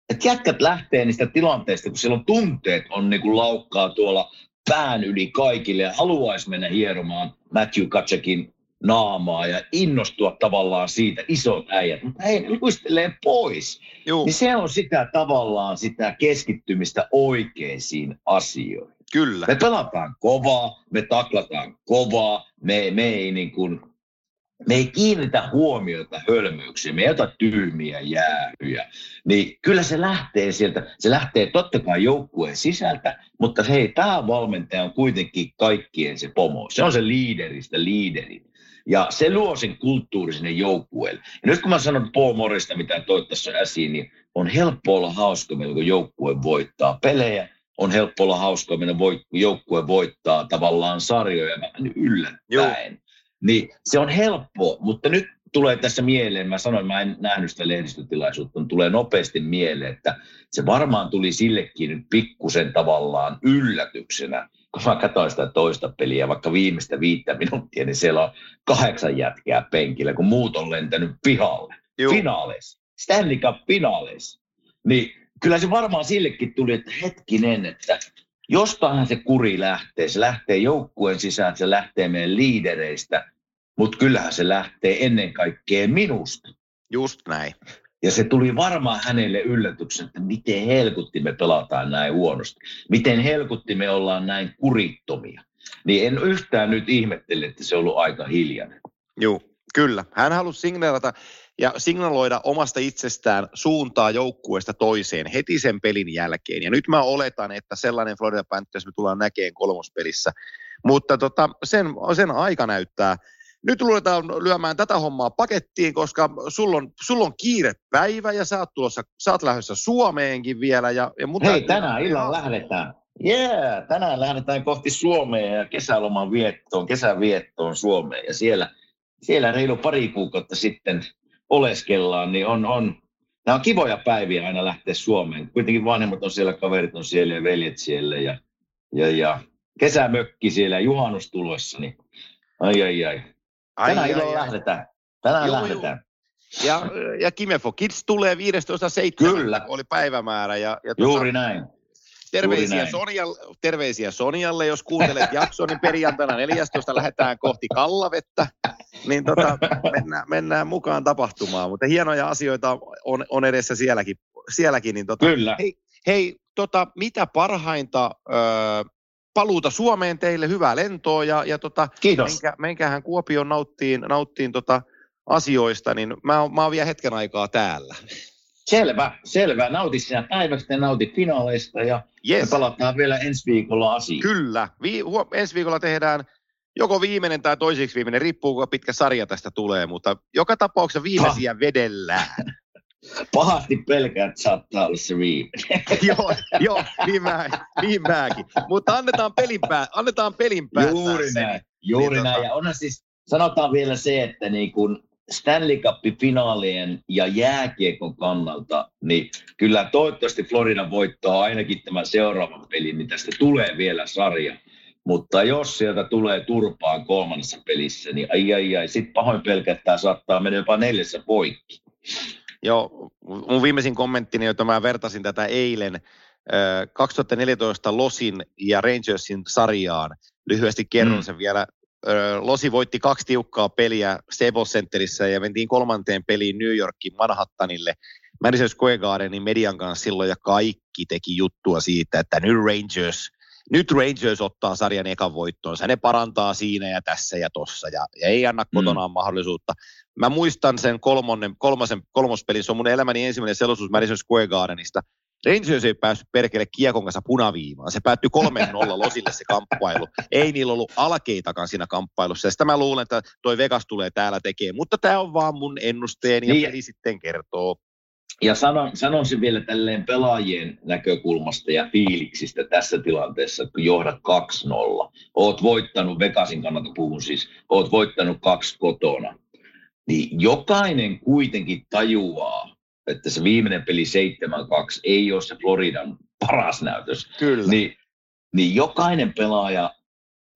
Speaker 3: Että jätkät lähtee niistä tilanteista, kun silloin tunteet on niin kuin laukkaa tuolla pään yli kaikille ja haluaisi mennä hieromaan Matthew Katsekin naamaa ja innostua tavallaan siitä isot äijät, mutta hei, luistelee pois. Juu. Niin se on sitä tavallaan sitä keskittymistä oikeisiin asioihin.
Speaker 2: Kyllä.
Speaker 3: Me pelataan kovaa, me taklataan kovaa, me, me ei niin kuin, me ei kiinnitä huomiota hölmöyksiin, me ei ota tyhmiä jäähyjä. Niin kyllä se lähtee sieltä, se lähtee totta kai joukkueen sisältä, mutta hei, tämä valmentaja on kuitenkin kaikkien se pomo. Se on se liideristä liideri. Ja se luo sen kulttuuri sinne joukkueelle. Ja nyt kun mä sanon Paul Morista, mitä toit tässä äsiin, niin on helppo olla hauska, kun joukkue voittaa pelejä on helppo olla hauska, kun joukkue voittaa tavallaan sarjoja vähän yllättäen. Joo. Niin se on helppo, mutta nyt tulee tässä mieleen, mä sanoin, mä en nähnyt sitä lehdistötilaisuutta, mutta tulee nopeasti mieleen, että se varmaan tuli sillekin nyt pikkusen tavallaan yllätyksenä, kun mä katsoin sitä toista peliä, vaikka viimeistä viittä minuuttia, niin siellä on kahdeksan jätkää penkillä, kun muut on lentänyt pihalle. Finaaleissa. Stanley Cup finaaleissa. Niin kyllä se varmaan sillekin tuli, että hetkinen, että jostain se kuri lähtee. Se lähtee joukkueen sisään, se lähtee meidän liidereistä, mutta kyllähän se lähtee ennen kaikkea minusta.
Speaker 2: Just näin.
Speaker 3: Ja se tuli varmaan hänelle yllätyksen, että miten helkutti me pelataan näin huonosti. Miten helkutti me ollaan näin kurittomia. Niin en yhtään nyt ihmettele, että se on ollut aika hiljainen.
Speaker 2: Joo, kyllä. Hän halusi signaalata ja signaloida omasta itsestään suuntaa joukkueesta toiseen heti sen pelin jälkeen. Ja nyt mä oletan, että sellainen Florida Panthers me tullaan näkemään kolmospelissä. Mutta tota, sen, sen aika näyttää. Nyt ruvetaan lyömään tätä hommaa pakettiin, koska sulla on, sulla on kiire päivä ja sä oot, tulossa, sä oot lähdössä Suomeenkin vielä. Ja, ja
Speaker 3: mutta Hei, tänään illalla lähdetään. Yeah, tänään lähdetään kohti Suomea ja kesäloman viettoon, kesän viettoon Suomeen. Ja siellä, siellä reilu pari kuukautta sitten oleskellaan, niin on, on, nämä on kivoja päiviä aina lähteä Suomeen. Kuitenkin vanhemmat on siellä, kaverit on siellä ja veljet siellä ja, ja, ja kesämökki siellä, juhannus tulossa, niin ai ai ai. Tänään ai, ai, lähdetään. Tänään joo, lähdetään.
Speaker 2: Joo. Ja, ja Kimefo Kids tulee 15.7. Kyllä. Oli päivämäärä. Ja, ja
Speaker 3: tuota, Juuri näin.
Speaker 2: Terveisiä, Sonjalle, terveisiä Sonjalle, jos kuuntelet jakson, niin perjantaina 14. lähdetään kohti Kallavettä, niin tota, mennään, mennään, mukaan tapahtumaan. Mutta hienoja asioita on, on edessä sielläkin. sielläkin niin tota,
Speaker 3: Kyllä.
Speaker 2: Hei, hei, tota, mitä parhainta ö, paluuta Suomeen teille, hyvää lentoa ja, ja tota,
Speaker 3: Kiitos.
Speaker 2: menkä, menkähän Kuopioon nauttiin, nauttiin tota asioista, niin mä, mä oon vielä hetken aikaa täällä.
Speaker 3: Selvä, selvä. Nauti sinä päivästä ja nauti finaaleista ja
Speaker 2: Yes.
Speaker 3: me palataan vielä ensi viikolla asiaan.
Speaker 2: Kyllä. Vi- huo- ensi viikolla tehdään joko viimeinen tai toiseksi viimeinen, riippuu kuinka pitkä sarja tästä tulee, mutta joka tapauksessa viimeisiä vedellään.
Speaker 3: Pahasti pelkään, että saattaa olla se viimeinen.
Speaker 2: joo, joo niin, mä, niin mäkin. Mutta annetaan pelin, pää, annetaan pelin
Speaker 3: Juuri
Speaker 2: se.
Speaker 3: näin. Juuri
Speaker 2: Niin
Speaker 3: näin.
Speaker 2: tota-
Speaker 3: Ja onhan siis, sanotaan vielä se, että niin kun Stanley Cup-finaalien ja jääkiekon kannalta, niin kyllä toivottavasti Florida voittaa ainakin tämän seuraavan pelin, niin tästä tulee vielä sarja. Mutta jos sieltä tulee turpaan kolmannessa pelissä, niin ai ai ai, sit pahoin pelkää, että tämä saattaa mennä jopa neljässä poikki.
Speaker 2: Joo, mun viimeisin kommenttini, jota mä vertasin tätä eilen, ö, 2014 Losin ja Rangersin sarjaan. Lyhyesti kerron
Speaker 3: Mm.
Speaker 2: sen vielä. Losi voitti kaksi tiukkaa peliä Staples Centerissä ja mentiin kolmanteen peliin New Yorkin Manhattanille. Madison Square Gardenin median kanssa silloin ja kaikki teki juttua siitä, että nyt Rangers, nyt Rangers ottaa sarjan ekan voittonsa. Ne parantaa siinä ja tässä ja tossa ja, ja ei anna kotonaan mahdollisuutta. Mä muistan sen kolmonnen, kolmosen, kolmospelin, se on mun elämäni ensimmäinen selostus Madison Square Gardenista. Rangers ei päässyt perkele kiekon kanssa punaviimaan. Se päättyi 3-0 Losille se kamppailu. Ei niillä ollut alkeitakaan siinä kamppailussa. Ja sitä mä luulen, että toi Vegas tulee täällä tekemään. Mutta tämä on vaan mun ennusteeni ja
Speaker 3: Niin.
Speaker 2: peli sitten kertoo.
Speaker 3: Ja sanon, sanon vielä tälleen pelaajien näkökulmasta ja fiiliksistä tässä tilanteessa, kun johdat 2-0, oot voittanut, Vegasin kannalta puhun siis, oot voittanut kaksi kotona, niin jokainen kuitenkin tajuaa, että se viimeinen peli 7-2 ei ole se Floridan paras näytös.
Speaker 2: Kyllä.
Speaker 3: Niin, niin jokainen pelaaja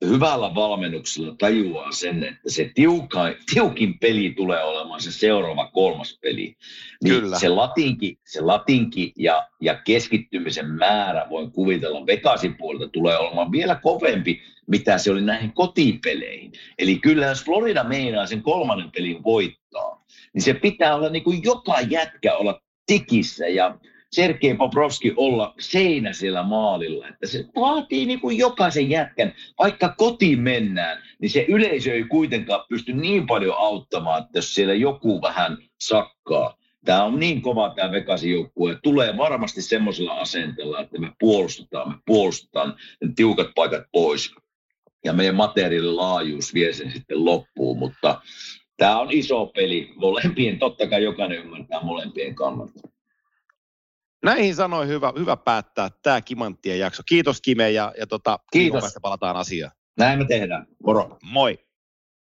Speaker 3: hyvällä valmennuksella tajuaa sen, että se tiuka, tiukin peli tulee olemaan se seuraava kolmas peli. Niin
Speaker 2: Kyllä.
Speaker 3: Se latinki, se latinki ja, ja keskittymisen määrä, voin kuvitella, Vegasin puolelta tulee olemaan vielä kovempi, mitä se oli näihin kotipeleihin. Eli kyllä jos Florida meinaa sen kolmannen pelin voittaa, niin se pitää olla niin kuin joka jätkä olla tikissä ja Sergei Bobrovski olla seinä siellä maalilla. Että se vaatii niin kuin jokaisen jätkän, vaikka kotiin mennään, niin se yleisö ei kuitenkaan pysty niin paljon auttamaan, että jos siellä joku vähän sakkaa. Tämä on niin kova tämä Vegasin joukkue. Tulee varmasti semmoisella asenteella, että me puolustetaan, me puolustetaan ne tiukat paikat pois. Ja meidän materiaalin laajuus vie sen sitten loppuun, mutta tämä on iso peli. Molempien, totta kai jokainen ymmärtää molempien kannalta.
Speaker 2: Näihin sanoin hyvä, hyvä päättää tämä Kimanttien jakso. Kiitos Kime ja, ja tota,
Speaker 3: Kiitos.
Speaker 2: palataan asiaan.
Speaker 3: Näin me tehdään. Moro.
Speaker 2: Moi.